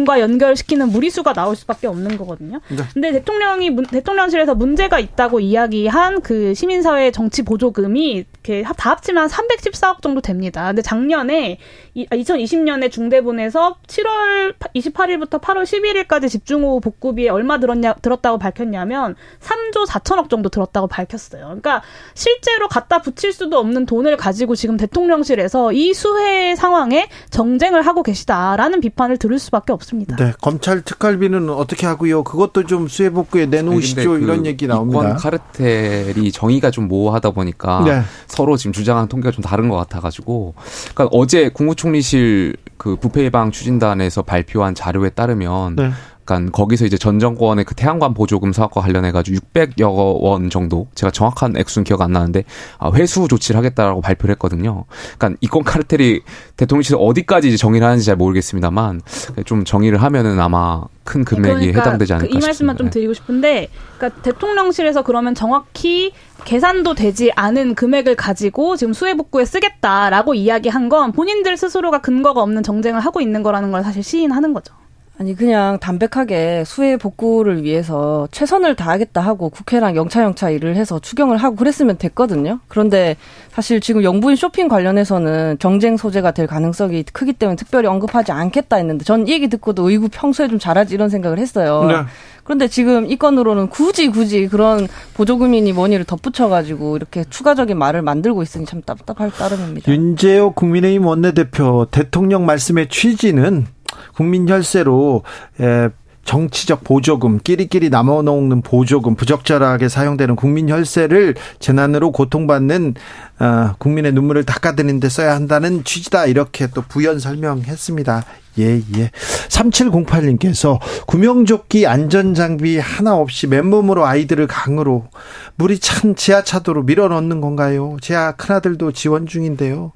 과 연결시키는 무리수가 나올 수밖에 없는 거거든요. 네. 근데 대통령이 대통령실에서 문제가 있다고 이야기한 그 시민사회 정치 보조금이 이렇게 다 합치면 314억 정도 됩니다. 근데 작년에 2020년에 아, 중대본에서 7월 28일부터 8월 11일까지 집중호우 복구비에 얼마 들었냐 들었다고 밝혔냐면 3조 4천억 정도 들었다고 밝혔어요. 그러니까 실제로 갖다 붙일 수도 없는 돈을 가지고 지금 대통령실에서 이 수해 상황에 정쟁을 하고 계시다라는 비판을 들을 수밖에 없습니다. 네, 검찰 특활비는 어떻게 하고요? 그것도 좀 수해 복구에 내놓으시죠. 그 이런 얘기 나옵니다. 이권 카르텔이 정의가 좀 모호하다 보니까 네. 서로 지금 주장하는 통계가 좀 다른 것 같아가지고, 그러니까 어제 국무총 리실 그 부패 예방 추진단에서 발표한 자료에 따르면 네. 약간 거기서 이제 전 정권의 그 태양광 보조금 사업과 관련해가지고 600여 원 정도 제가 정확한 액수는 기억 안 나는데 아, 회수 조치를 하겠다라고 발표를 했거든요. 그러니까 이권 카르텔이 대통령실에서 어디까지 이제 정의를 하는지 잘 모르겠습니다만 좀 정의를 하면은 아마 큰 금액이 그러니까 해당되지 않을까 그 이 말씀만 좀 드리고 싶은데 그러니까 대통령실에서 그러면 정확히 계산도 되지 않은 금액을 가지고 지금 수해 복구에 쓰겠다라고 이야기한 건 본인들 스스로가 근거가 없는 정쟁을 하고 있는 거라는 걸 사실 시인하는 거죠. 아니 그냥 담백하게 수해 복구를 위해서 최선을 다하겠다 하고 국회랑 영차영차 일을 해서 추경을 하고 그랬으면 됐거든요. 그런데 사실 지금 영부인 쇼핑 관련해서는 정쟁 소재가 될 가능성이 크기 때문에 특별히 언급하지 않겠다 했는데 전 이 얘기 듣고도 의구 평소에 좀 잘하지 이런 생각을 했어요. 네. 그런데 지금 이 건으로는 굳이 굳이 그런 보조금이니 뭐니를 덧붙여가지고 이렇게 추가적인 말을 만들고 있으니 참 답답할 따름입니다. 윤재호 국민의힘 원내대표 대통령 말씀의 취지는 국민 혈세로 에, 정치적 보조금, 끼리끼리 남아놓는 보조금, 부적절하게 사용되는 국민 혈세를 재난으로 고통받는 어, 국민의 눈물을 닦아드는 데 써야 한다는 취지다. 이렇게 또 부연 설명했습니다. 예, 예. 3708님께서 구명조끼 안전장비 하나 없이 맨몸으로 아이들을 강으로 물이 찬 지하차도로 밀어 넣는 건가요? 제 큰아들도 지원 중인데요.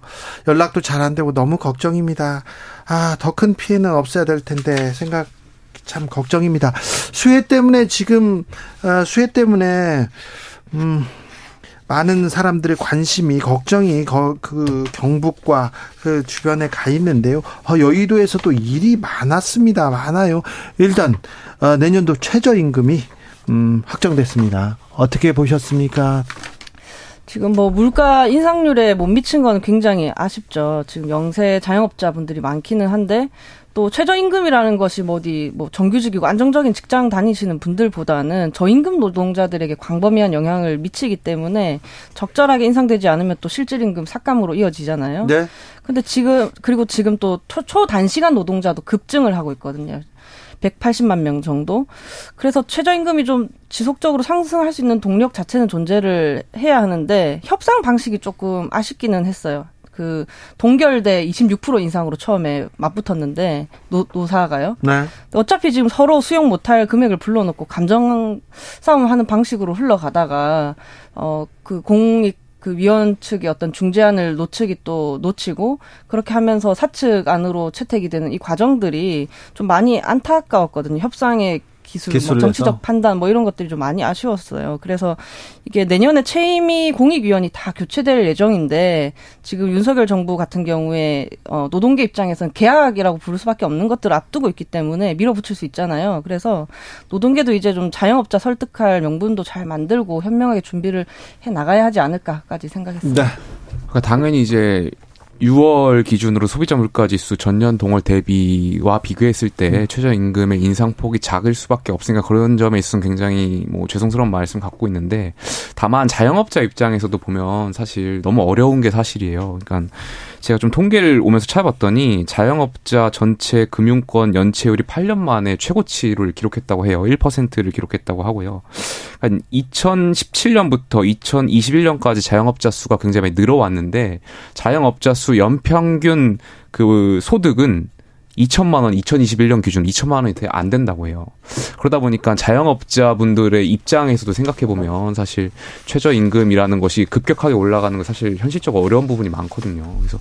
연락도 잘 안 되고 너무 걱정입니다. 아, 더 큰 피해는 없어야 될 텐데 생각 참 걱정입니다. 수해 때문에 지금 어, 수해 때문에 음 많은 사람들의 관심이 걱정이 그 경북과 그 주변에 가 있는데요. 어, 여의도에서도 일이 많았습니다. 많아요. 일단 어, 내년도 최저임금이 음, 확정됐습니다. 어떻게 보셨습니까? 지금 뭐 물가 인상률에 못 미친 건 굉장히 아쉽죠. 지금 영세 자영업자분들이 많기는 한데 또 최저임금이라는 것이 뭐 어디 뭐 정규직이고 안정적인 직장 다니시는 분들보다는 저임금 노동자들에게 광범위한 영향을 미치기 때문에 적절하게 인상되지 않으면 또 실질임금 삭감으로 이어지잖아요. 네. 근데 지금 그리고 지금 또 초, 초단시간 노동자도 급증을 하고 있거든요. 180만 명 정도. 그래서 최저임금이 좀 지속적으로 상승할 수 있는 동력 자체는 존재를 해야 하는데 협상 방식이 조금 아쉽기는 했어요. 그 동결대 26% 인상으로 처음에 맞붙었는데 노, 노사가요. 네. 어차피 지금 서로 수용 못할 금액을 불러놓고 감정 싸움하는 방식으로 흘러가다가 어 그 공익 그 위원 측의 어떤 중재안을 노측이 또 놓치고 그렇게 하면서 사측 안으로 채택이 되는 이 과정들이 좀 많이 안타까웠거든요. 협상의 기술, 뭐 정치적 판단 뭐 이런 것들이 좀 많이 아쉬웠어요. 그래서 이게 내년에 최임이 공익위원이 다 교체될 예정인데 지금 윤석열 정부 같은 경우에 어, 노동계 입장에서는 계약이라고 부를 수밖에 없는 것들을 앞두고 있기 때문에 밀어붙일 수 있잖아요. 그래서 노동계도 이제 좀 자영업자 설득할 명분도 잘 만들고 현명하게 준비를 해 나가야 하지 않을까까지 생각했습니다. 네. 그러니까 당연히 이제 6월 기준으로 소비자 물가 지수 전년 동월 대비와 비교했을 때 음. 최저 임금의 인상 폭이 작을 수밖에 없으니까 그런 점에 있어서는 굉장히 뭐 죄송스러운 말씀 갖고 있는데 다만 자영업자 입장에서도 보면 사실 너무 어려운 게 사실이에요. 그러니까 제가 좀 통계를 오면서 찾아봤더니 자영업자 전체 금융권 연체율이 8년 만에 최고치를 기록했다고 해요. 1%를 기록했다고 하고요. 그러니까 2017년부터 2021년까지 자영업자 수가 굉장히 늘어왔는데 자영업자 수 연평균 그 소득은 2천만 원, 2021년 기준 2천만 원이 안 된다고 해요. 그러다 보니까 자영업자분들의 입장에서도 생각해 보면 사실 최저 임금이라는 것이 급격하게 올라가는 건 사실 현실적으로 어려운 부분이 많거든요. 그래서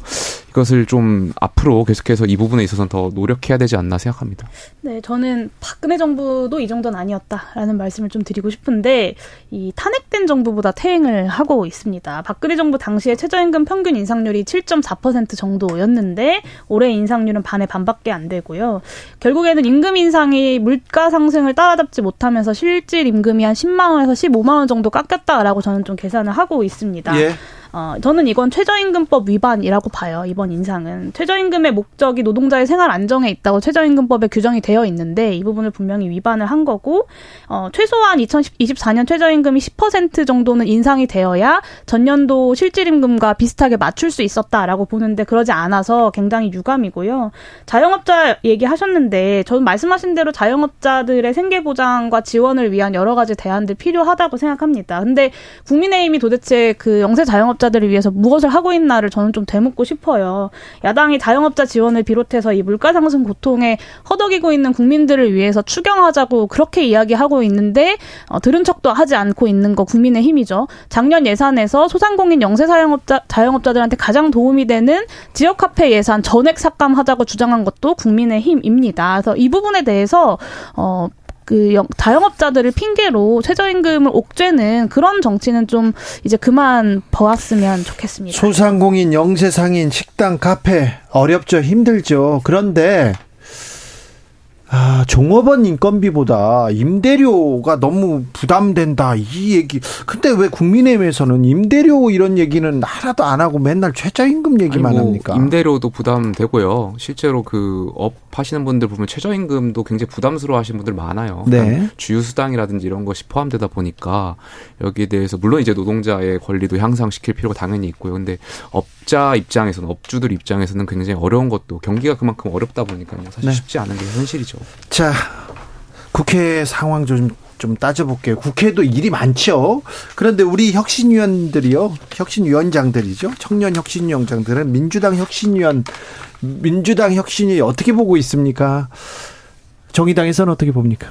이것을 좀 앞으로 계속해서 이 부분에 있어서는 더 노력해야 되지 않나 생각합니다. 네, 저는 박근혜 정부도 이 정도는 아니었다라는 말씀을 좀 드리고 싶은데 이 탄핵된 정부보다 퇴행을 하고 있습니다. 박근혜 정부 당시에 최저임금 평균 인상률이 7.4% 정도였는데 올해 인상률은 반에 반밖에 밖에 안 되고요. 결국에는 임금 인상이 물가 상승을 따라잡지 못하면서 실질 임금이 한 10만 원에서 15만 원 정도 깎였다라고 저는 좀 계산을 하고 있습니다. 예. 어, 저는 이건 최저임금법 위반이라고 봐요. 이번 인상은 최저임금의 목적이 노동자의 생활 안정에 있다고 최저임금법에 규정이 되어 있는데 이 부분을 분명히 위반을 한 거고 어, 최소한 2024년 최저임금이 10% 정도는 인상이 되어야 전년도 실질임금과 비슷하게 맞출 수 있었다라고 보는데 그러지 않아서 굉장히 유감이고요. 자영업자 얘기하셨는데 저는 말씀하신 대로 자영업자들의 생계 보장과 지원을 위한 여러 가지 대안들 필요하다고 생각합니다. 근데 국민의힘이 도대체 그 영세 자영업 자영업자들을 위해서 무엇을 하고 있나를 저는 좀 되묻고 싶어요. 야당이 자영업자 지원을 비롯해서 이 물가 상승 고통에 허덕이고 있는 국민들을 위해서 추경하자고 그렇게 이야기하고 있는데 어, 들은 척도 하지 않고 있는 거 국민의 힘이죠. 작년 예산에서 소상공인 영세 자영업자 자영업자들한테 가장 도움이 되는 지역 카페 예산 전액 삭감하자고 주장한 것도 국민의 힘입니다. 그래서 이 부분에 대해서 어 그 자영업자들을 핑계로 최저임금을 옥죄는 그런 정치는 좀 이제 그만 보았으면 좋겠습니다. 소상공인, 영세상인, 식당, 카페 어렵죠, 힘들죠. 그런데 아, 종업원 인건비보다 임대료가 너무 부담된다. 이 얘기. 근데 왜 국민의힘에서는 임대료 이런 얘기는 하나도 안 하고 맨날 최저임금 얘기만 뭐 합니까? 임대료도 부담되고요. 실제로 그 업 하시는 분들 보면 최저임금도 굉장히 부담스러워 하시는 분들 많아요. 네. 주휴수당이라든지 이런 것이 포함되다 보니까 여기에 대해서 물론 이제 노동자의 권리도 향상시킬 필요가 당연히 있고요. 근데 업자 입장에서는 업주들 입장에서는 굉장히 어려운 것도 경기가 그만큼 어렵다 보니까요. 사실 네. 쉽지 않은 게 현실이죠. 자, 국회 상황 좀, 좀 따져볼게요. 국회도 일이 많죠. 그런데 우리 혁신위원들이요, 혁신위원장들이죠. 청년 혁신위원장들은 민주당 혁신위원, 민주당 혁신이 어떻게 보고 있습니까? 정의당에서는 어떻게 봅니까?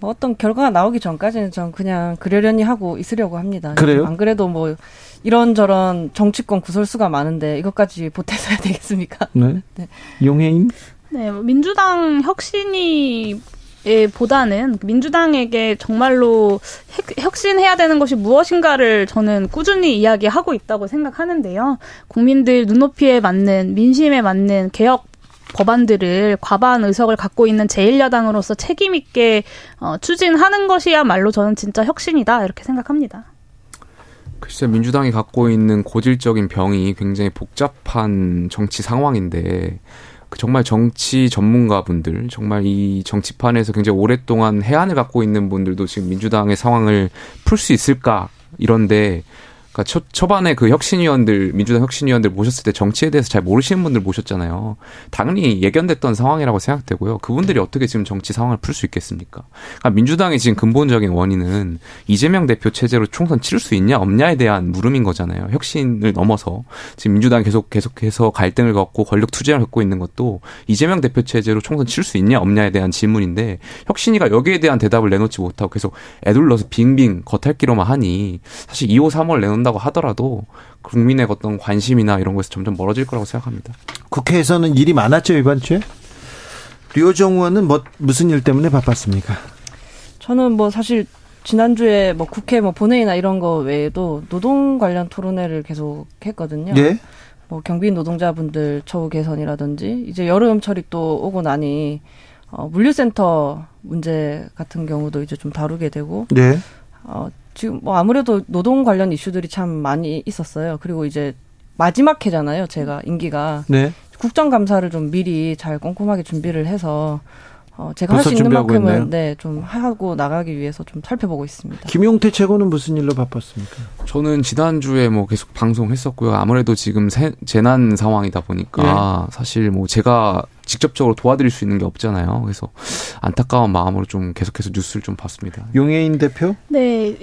뭐 어떤 결과가 나오기 전까지는 전 그냥 그러려니 하고 있으려고 합니다. 그래요? 안 그래도 뭐 이런저런 정치권 구설수가 많은데 이것까지 보태서 해야 *laughs* 되겠습니까? 네. 네. 용해인? 네, 민주당 혁신이 보다는 민주당에게 정말로 혁신해야 되는 것이 무엇인가를 저는 꾸준히 이야기하고 있다고 생각하는데요. 국민들 눈높이에 맞는 민심에 맞는 개혁 법안들을 과반 의석을 갖고 있는 제1야당으로서 책임 있게 어, 추진하는 것이야말로 저는 진짜 혁신이다 이렇게 생각합니다. 글쎄 민주당이 갖고 있는 고질적인 병이 굉장히 복잡한 정치 상황인데 그 정말 정치 전문가분들, 정말 이 정치판에서 굉장히 오랫동안 혜안을 갖고 있는 분들도 지금 민주당의 상황을 풀 수 있을까? 이런데 그러니까 초, 초반에 그 혁신위원들 민주당 혁신위원들 모셨을 때 정치에 대해서 잘 모르시는 분들 모셨잖아요. 당연히 예견됐던 상황이라고 생각되고요. 그분들이 어떻게 지금 정치 상황을 풀 수 있겠습니까? 그러니까 민주당의 지금 근본적인 원인은 이재명 대표 체제로 총선 치를 수 있냐 없냐에 대한 물음인 거잖아요. 혁신을 넘어서 지금 민주당이 계속 계속해서 갈등을 갖고 권력 투쟁을 갖고 있는 것도 이재명 대표 체제로 총선 칠 수 있냐 없냐에 대한 질문인데 혁신이가 여기에 대한 대답을 내놓지 못하고 계속 애둘러서 빙빙 겉핥기로만 하니 사실 2호 3월 내놓는 나온다고 하더라도 국민의 어떤 관심이나 이런 것에서 점점 멀어질 거라고 생각합니다. 국회에서는 일이 많았죠 이번 주에? 류호정 의원은 뭐 무슨 일 때문에 바빴습니까? 저는 뭐 사실 지난주에 뭐 국회 뭐 본회의나 이런 거 외에도 노동 관련 토론회를 계속 했거든요. 예? 뭐 경비인 노동자분들 처우 개선이라든지 이제 여름철이 또 오고 나니 어 물류센터 문제 같은 경우도 이제 좀 다루게 되고 네. 어 지금 뭐 아무래도 노동 관련 이슈들이 참 많이 있었어요. 그리고 이제 마지막 해잖아요. 제가 임기가 네. 국정감사를 좀 미리 잘 꼼꼼하게 준비를 해서 어, 제가 할 수 있는 만큼은 네, 좀 하고 나가기 위해서 좀 살펴보고 있습니다. 김용태 최고는 무슨 일로 바빴습니까? 저는 지난주에 뭐 계속 방송했었고요. 아무래도 지금 세, 재난 상황이다 보니까 네. 사실 뭐 제가 직접적으로 도와드릴 수 있는 게 없잖아요. 그래서 안타까운 마음으로 좀 계속해서 뉴스를 좀 봤습니다. 용혜인 대표? 네,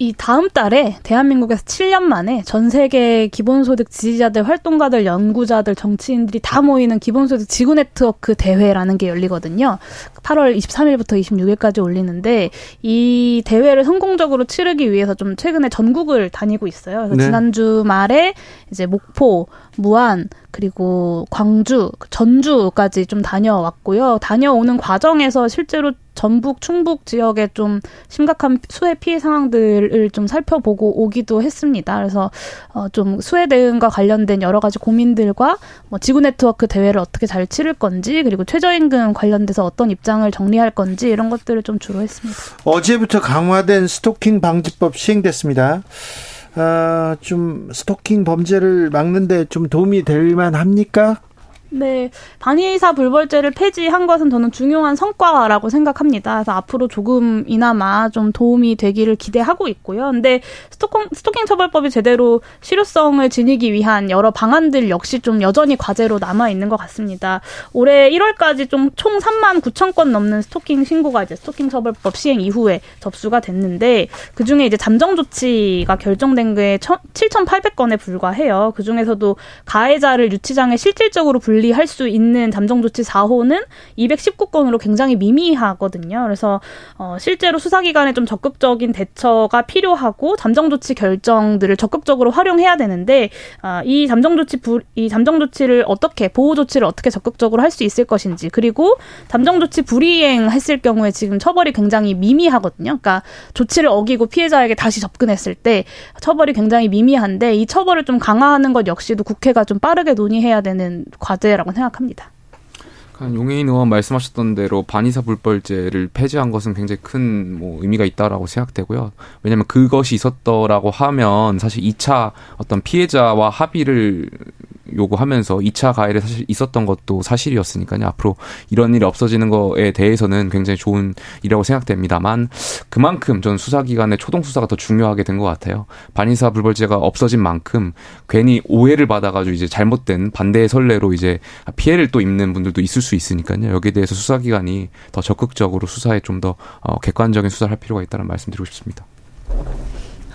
이 다음 달에 대한민국에서 7년 만에 전 세계 기본소득 지지자들, 활동가들, 연구자들, 정치인들이 다 모이는 기본소득 지구 네트워크 대회라는 게 열리거든요. 8월 23일부터 26일까지 올리는데 이 대회를 성공적으로 치르기 위해서 좀 최근에 전국을 다니고 있어요. 그래서 네. 지난주 말에 이제 목포, 무안, 그리고 광주, 전주까지 좀 다녀왔고요. 다녀오는 과정에서 실제로 전북, 충북 지역에 좀 심각한 수해 피해 상황들을 좀 살펴보고 오기도 했습니다. 그래서 어좀 수해 대응과 관련된 여러 가지 고민들과 뭐 지구 네트워크 대회를 어떻게 잘 치를 건지 그리고 최저임금 관련돼서 어떤 입장을 정리할 건지 이런 것들을 좀 주로 했습니다. 어제부터 강화된 스토킹 방지법 시행됐습니다. 아, 좀 스토킹 범죄를 막는데 좀 도움이 될 만합니까? 네, 반의사 불벌죄를 폐지한 것은 저는 중요한 성과라고 생각합니다. 그래서 앞으로 조금이나마 좀 도움이 되기를 기대하고 있고요. 근데 스토킹, 스토킹 처벌법이 제대로 실효성을 지니기 위한 여러 방안들 역시 좀 여전히 과제로 남아 있는 것 같습니다. 올해 1월까지 좀 총 3만 9천 건 넘는 스토킹 신고가 이제 스토킹 처벌법 시행 이후에 접수가 됐는데 그 중에 이제 잠정 조치가 결정된 게 7,800건에 불과해요. 그 중에서도 가해자를 유치장에 실질적으로 분리 분리할 수 있는 잠정조치 4호는 219건으로 굉장히 미미하거든요. 그래서 어, 실제로 수사기관에 좀 적극적인 대처가 필요하고 잠정조치 결정들을 적극적으로 활용해야 되는데 어, 이 잠정조치 부, 이 잠정조치를 어떻게 보호조치를 어떻게 적극적으로 할 수 있을 것인지 그리고 잠정조치 불이행했을 경우에 지금 처벌이 굉장히 미미하거든요. 그러니까 조치를 어기고 피해자에게 다시 접근했을 때 처벌이 굉장히 미미한데 이 처벌을 좀 강화하는 것 역시도 국회가 좀 빠르게 논의해야 되는 과제 문제라고 생각합니다. 용해인 의원 말씀하셨던 대로 반의사 불벌죄를 폐지한 것은 굉장히 큰 뭐 의미가 있다라고 생각되고요. 왜냐하면 그것이 있었더라고 하면 사실 2차 어떤 피해자와 합의를 요구하면서 2차 가해를 사실 있었던 것도 사실이었으니까요. 앞으로 이런 일이 없어지는 거에 대해서는 굉장히 좋은 일이라고 생각됩니다만 그만큼 전 수사기관의 초동 수사가 더 중요하게 된 것 같아요. 반인사 불벌죄가 없어진 만큼 괜히 오해를 받아가지고 이제 잘못된 반대의 선례로 이제 피해를 또 입는 분들도 있을 수 있으니까요. 여기에 대해서 수사기관이 더 적극적으로 수사에 좀더 어, 객관적인 수사를 할 필요가 있다는 말씀드리고 싶습니다.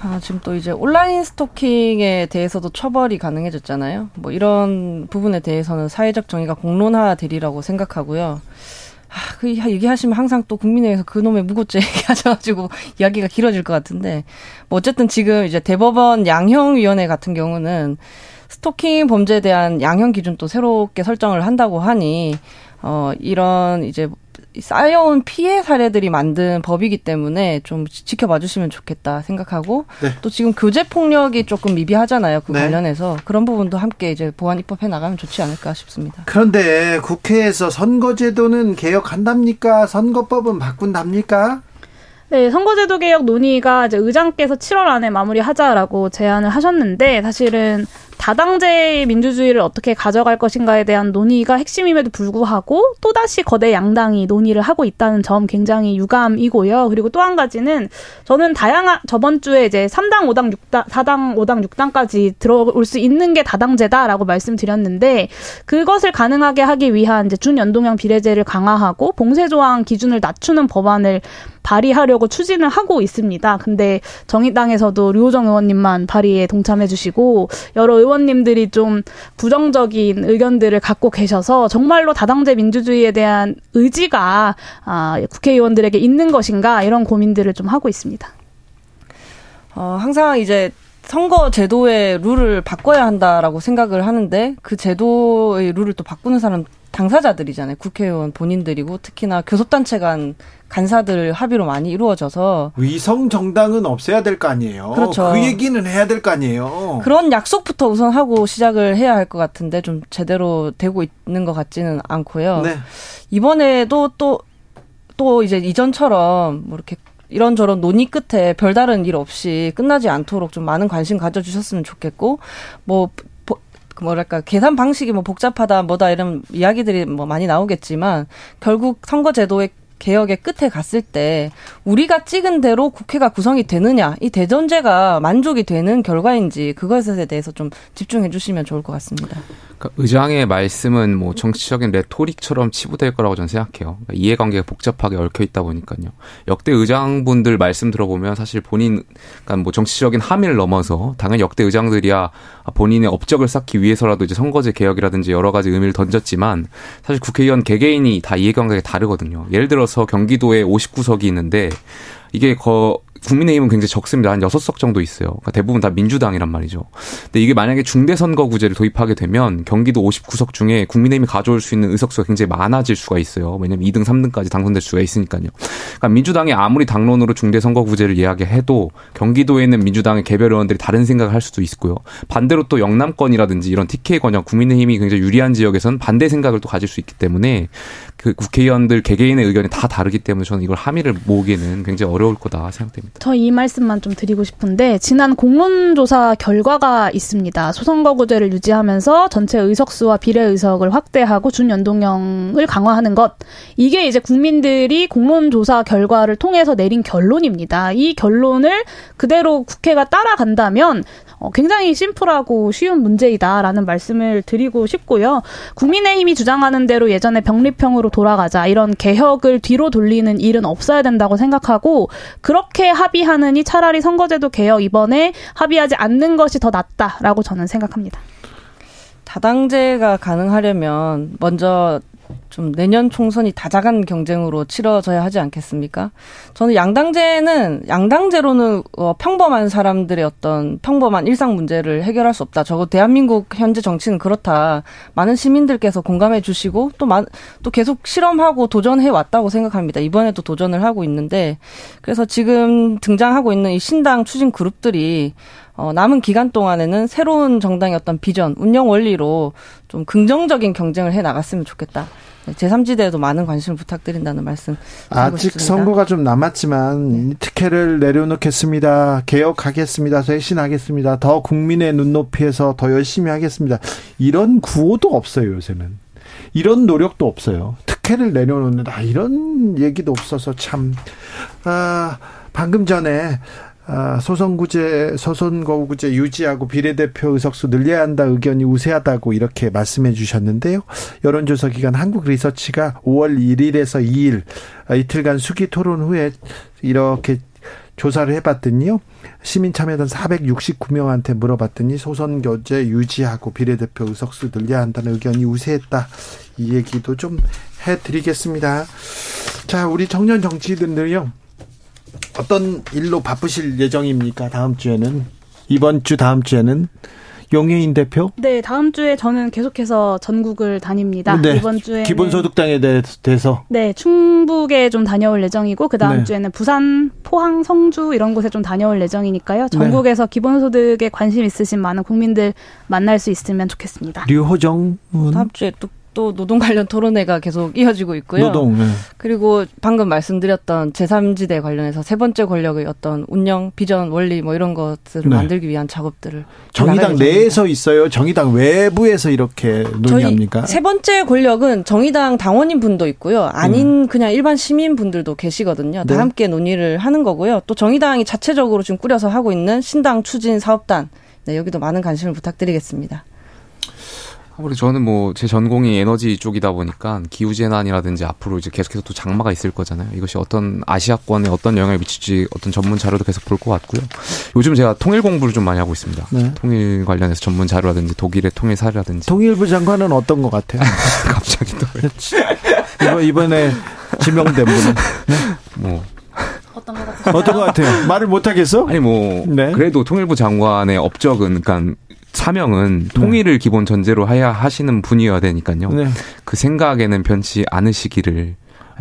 아, 지금 또 이제 온라인 스토킹에 대해서도 처벌이 가능해졌잖아요. 뭐 이런 부분에 대해서는 사회적 정의가 공론화되리라고 생각하고요. 아, 그 얘기하시면 항상 또 국민회에서 그놈의 무고죄 *laughs* 얘기하셔가지고 이야기가 길어질 것 같은데 뭐 어쨌든 지금 이제 대법원 양형위원회 같은 경우는 스토킹 범죄에 대한 양형 기준 또 새롭게 설정을 한다고 하니 어 이런 이제 쌓여온 피해 사례들이 만든 법이기 때문에 좀 지켜봐 주시면 좋겠다 생각하고 네. 또 지금 교제 폭력이 조금 미비하잖아요. 그 네. 관련해서 그런 부분도 함께 이제 보완 입법해 나가면 좋지 않을까 싶습니다. 그런데 국회에서 선거제도는 개혁한답니까? 선거법은 바꾼답니까? 네, 선거제도 개혁 논의가 이제 의장께서 7월 안에 마무리하자라고 제안을 하셨는데 사실은 다당제 민주주의를 어떻게 가져갈 것인가에 대한 논의가 핵심임에도 불구하고 또다시 거대 양당이 논의를 하고 있다는 점 굉장히 유감이고요. 그리고 또 한 가지는 저는 다양한 저번 주에 이제 3당, 5당, 6당, 4당, 5당, 6당까지 들어올 수 있는 게 다당제다라고 말씀드렸는데 그것을 가능하게 하기 위한 이제 준연동형 비례제를 강화하고 봉쇄 조항 기준을 낮추는 법안을 발의하려고 추진을 하고 있습니다. 근데 정의당에서도 류호정 의원님만 발의에 동참해 주시고 여러 의원님들이 좀 부정적인 의견들을 갖고 계셔서 정말로 다당제 민주주의에 대한 의지가 아, 국회의원들에게 있는 것인가 이런 고민들을 좀 하고 있습니다. 어, 항상 이제 선거 제도의 룰을 바꿔야 한다라고 생각을 하는데 그 제도의 룰을 또 바꾸는 사람 당사자들이잖아요. 국회의원 본인들이고 특히나 교섭단체 간 간사들 합의로 많이 이루어져서 위성 정당은 없애야 될 거 아니에요. 그렇죠. 그 얘기는 해야 될 거 아니에요. 그런 약속부터 우선 하고 시작을 해야 할 것 같은데 좀 제대로 되고 있는 것 같지는 않고요. 네. 이번에도 또또 또 이제 이전처럼 뭐 이렇게 이런저런 논의 끝에 별다른 일 없이 끝나지 않도록 좀 많은 관심 가져주셨으면 좋겠고 뭐그 뭐랄까 계산 방식이 뭐 복잡하다 뭐다 이런 이야기들이 뭐 많이 나오겠지만 결국 선거제도의 개혁의 끝에 갔을 때 우리가 찍은 대로 국회가 구성이 되느냐 이 대전제가 만족이 되는 결과인지 그것에 대해서 좀 집중해 주시면 좋을 것 같습니다. 그러니까 의장의 말씀은 뭐 정치적인 레토릭처럼 치부될 거라고 저는 생각해요. 그러니까 이해관계가 복잡하게 얽혀 있다 보니까요. 역대 의장분들 말씀 들어보면 사실 본인 그러니까 뭐 정치적인 함의를 넘어서 당연히 역대 의장들이야 본인의 업적을 쌓기 위해서라도 이제 선거제 개혁이라든지 여러 가지 의미를 던졌지만 사실 국회의원 개개인이 다 이해관계가 다르거든요. 예를 들어 서 경기도에 59석이 있는데 이게 거 국민의힘은 굉장히 적습니다. 한 6석 정도 있어요. 그러니까 대부분 다 민주당이란 말이죠. 근데 이게 만약에 중대선거구제를 도입하게 되면 경기도 59석 중에 국민의힘이 가져올 수 있는 의석수가 굉장히 많아질 수가 있어요. 왜냐면 2등, 3등까지 당선될 수가 있으니까요. 그러니까 민주당이 아무리 당론으로 중대선거구제를 이야기해도 경기도에 있는 민주당의 개별 의원들이 다른 생각을 할 수도 있고요. 반대로 또 영남권이라든지 이런 TK 권역 국민의힘이 굉장히 유리한 지역에서는 반대 생각을 또 가질 수 있기 때문에 그 국회의원들 개개인의 의견이 다 다르기 때문에 저는 이걸 함의를 모으기는 굉장히 어려 울 거다 생각됩니다. 저 이 말씀만 좀 드리고 싶은데 지난 공론조사 결과가 있습니다. 소선거구제를 유지하면서 전체 의석수와 비례 의석을 확대하고 준연동형을 강화하는 것 이게 이제 국민들이 공론조사 결과를 통해서 내린 결론입니다. 이 결론을 그대로 국회가 따라간다면 어, 굉장히 심플하고 쉬운 문제이다라는 말씀을 드리고 싶고요. 국민의힘이 주장하는 대로 예전에 병립형으로 돌아가자 이런 개혁을 뒤로 돌리는 일은 없어야 된다고 생각하고 그렇게 합의하느니 차라리 선거제도 개혁 이번에 합의하지 않는 것이 더 낫다라고 저는 생각합니다. 다당제가 가능하려면 먼저 좀 내년 총선이 다자간 경쟁으로 치러져야 하지 않겠습니까? 저는 양당제는 양당제로는 어, 평범한 사람들의 어떤 평범한 일상 문제를 해결할 수 없다. 저거 대한민국 현재 정치는 그렇다. 많은 시민들께서 공감해 주시고 또, 또 계속 실험하고 도전해 왔다고 생각합니다. 이번에도 도전을 하고 있는데 그래서 지금 등장하고 있는 이 신당 추진 그룹들이 어, 남은 기간 동안에는 새로운 정당의 어떤 비전, 운영 원리로 좀 긍정적인 경쟁을 해 나갔으면 좋겠다. 제3지대에도 많은 관심을 부탁드린다는 말씀 아직 싶습니다. 선거가 좀 남았지만 특혜를 내려놓겠습니다. 개혁하겠습니다. 쇄신하겠습니다. 더 국민의 눈높이에서 더 열심히 하겠습니다. 이런 구호도 없어요, 요새는. 이런 노력도 없어요. 특혜를 내려놓는다. 이런 얘기도 없어서 참, 아, 방금 전에 아, 소선구제, 소선거구제 유지하고 비례대표 의석수 늘려야 한다 의견이 우세하다고 이렇게 말씀해 주셨는데요. 여론조사 기관 한국리서치가 5월 1일에서 2일 아, 이틀간 수기 토론 후에 이렇게 조사를 해봤더니요. 시민 참여단 469명한테 물어봤더니 소선교제 유지하고 비례대표 의석수 늘려야 한다는 의견이 우세했다. 이 얘기도 좀 해드리겠습니다. 자, 우리 청년 정치인들은요. 어떤 일로 바쁘실 예정입니까? 다음 주에는 이번 주 다음 주에는 용혜인 대표? 네, 다음 주에 저는 계속해서 전국을 다닙니다. 네, 이번 주에 기본소득당에 대해서 네, 충북에 좀 다녀올 예정이고 그 다음 네. 주에는 부산, 포항, 성주 이런 곳에 좀 다녀올 예정이니까요. 네. 전국에서 네. 기본소득에 관심 있으신 많은 국민들 만날 수 있으면 좋겠습니다. 류호정 다음 주에 또 또 노동 관련 토론회가 계속 이어지고 있고요. 노동. 네. 그리고 방금 말씀드렸던 제3지대 관련해서 세 번째 권력의 어떤 운영, 비전, 원리 뭐 이런 것들을 네. 만들기 위한 작업들을 정의당 내에서 있어요. 정의당 외부에서 이렇게 논의합니까? 세 번째 권력은 정의당 당원인 분도 있고요. 아닌 음. 그냥 일반 시민 분들도 계시거든요. 다 네. 함께 논의를 하는 거고요. 또 정의당이 자체적으로 지금 꾸려서 하고 있는 신당 추진 사업단 네, 여기도 많은 관심을 부탁드리겠습니다. 아무래도 저는 뭐 제 전공이 에너지 쪽이다 보니까 기후 재난이라든지 앞으로 이제 계속해서 또 장마가 있을 거잖아요. 이것이 어떤 아시아권에 어떤 영향을 미칠지 어떤 전문 자료도 계속 볼 것 같고요. 요즘 제가 통일 공부를 좀 많이 하고 있습니다. 네. 통일 관련해서 전문 자료라든지 독일의 통일 사례라든지. 통일부 장관은 어떤 것 같아요? *laughs* 갑자기 또 이번 이번에 지명된 분은 네? 뭐 싶었던 것 같아요. 어떤 것 같아요? 말을 못 하겠어? 아니 뭐 네. 그래도 통일부 장관의 업적은 그러니까 사명은 네. 통일을 기본 전제로 해야 하시는 분이어야 되니까요. 네. 그 생각에는 변치 않으시기를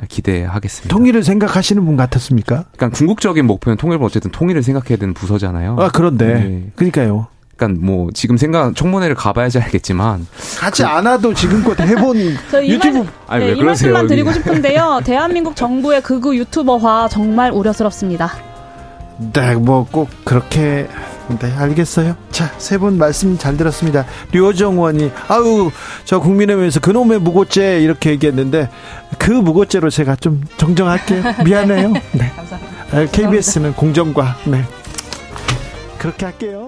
기대하겠습니다. 통일을 생각하시는 분 같았습니까? 그러니까 궁극적인 목표는 통일부 어쨌든 통일을 생각해야 되는 부서잖아요. 아 그런데 네. 그러니까요. 그러니까 뭐 지금 생각 청문회를 가봐야지 알겠지만 가지 그, 않아도 지금껏 해본 *laughs* 유튜브 아니, 네, 이 말씀만 드리고 싶은데요. *laughs* 대한민국 정부의 극우 유튜버화 정말 우려스럽습니다. 네, 뭐 꼭 그렇게 네, 알겠어요. 자, 세 분 말씀 잘 들었습니다. 류호정 의원이 아우 저 국민의힘에서 그놈의 무고죄 이렇게 얘기했는데 그 무고죄로 제가 좀 정정할게요. *laughs* 미안해요. 네. 감사합니다. KBS는 공정과 네. 그렇게 할게요. 네.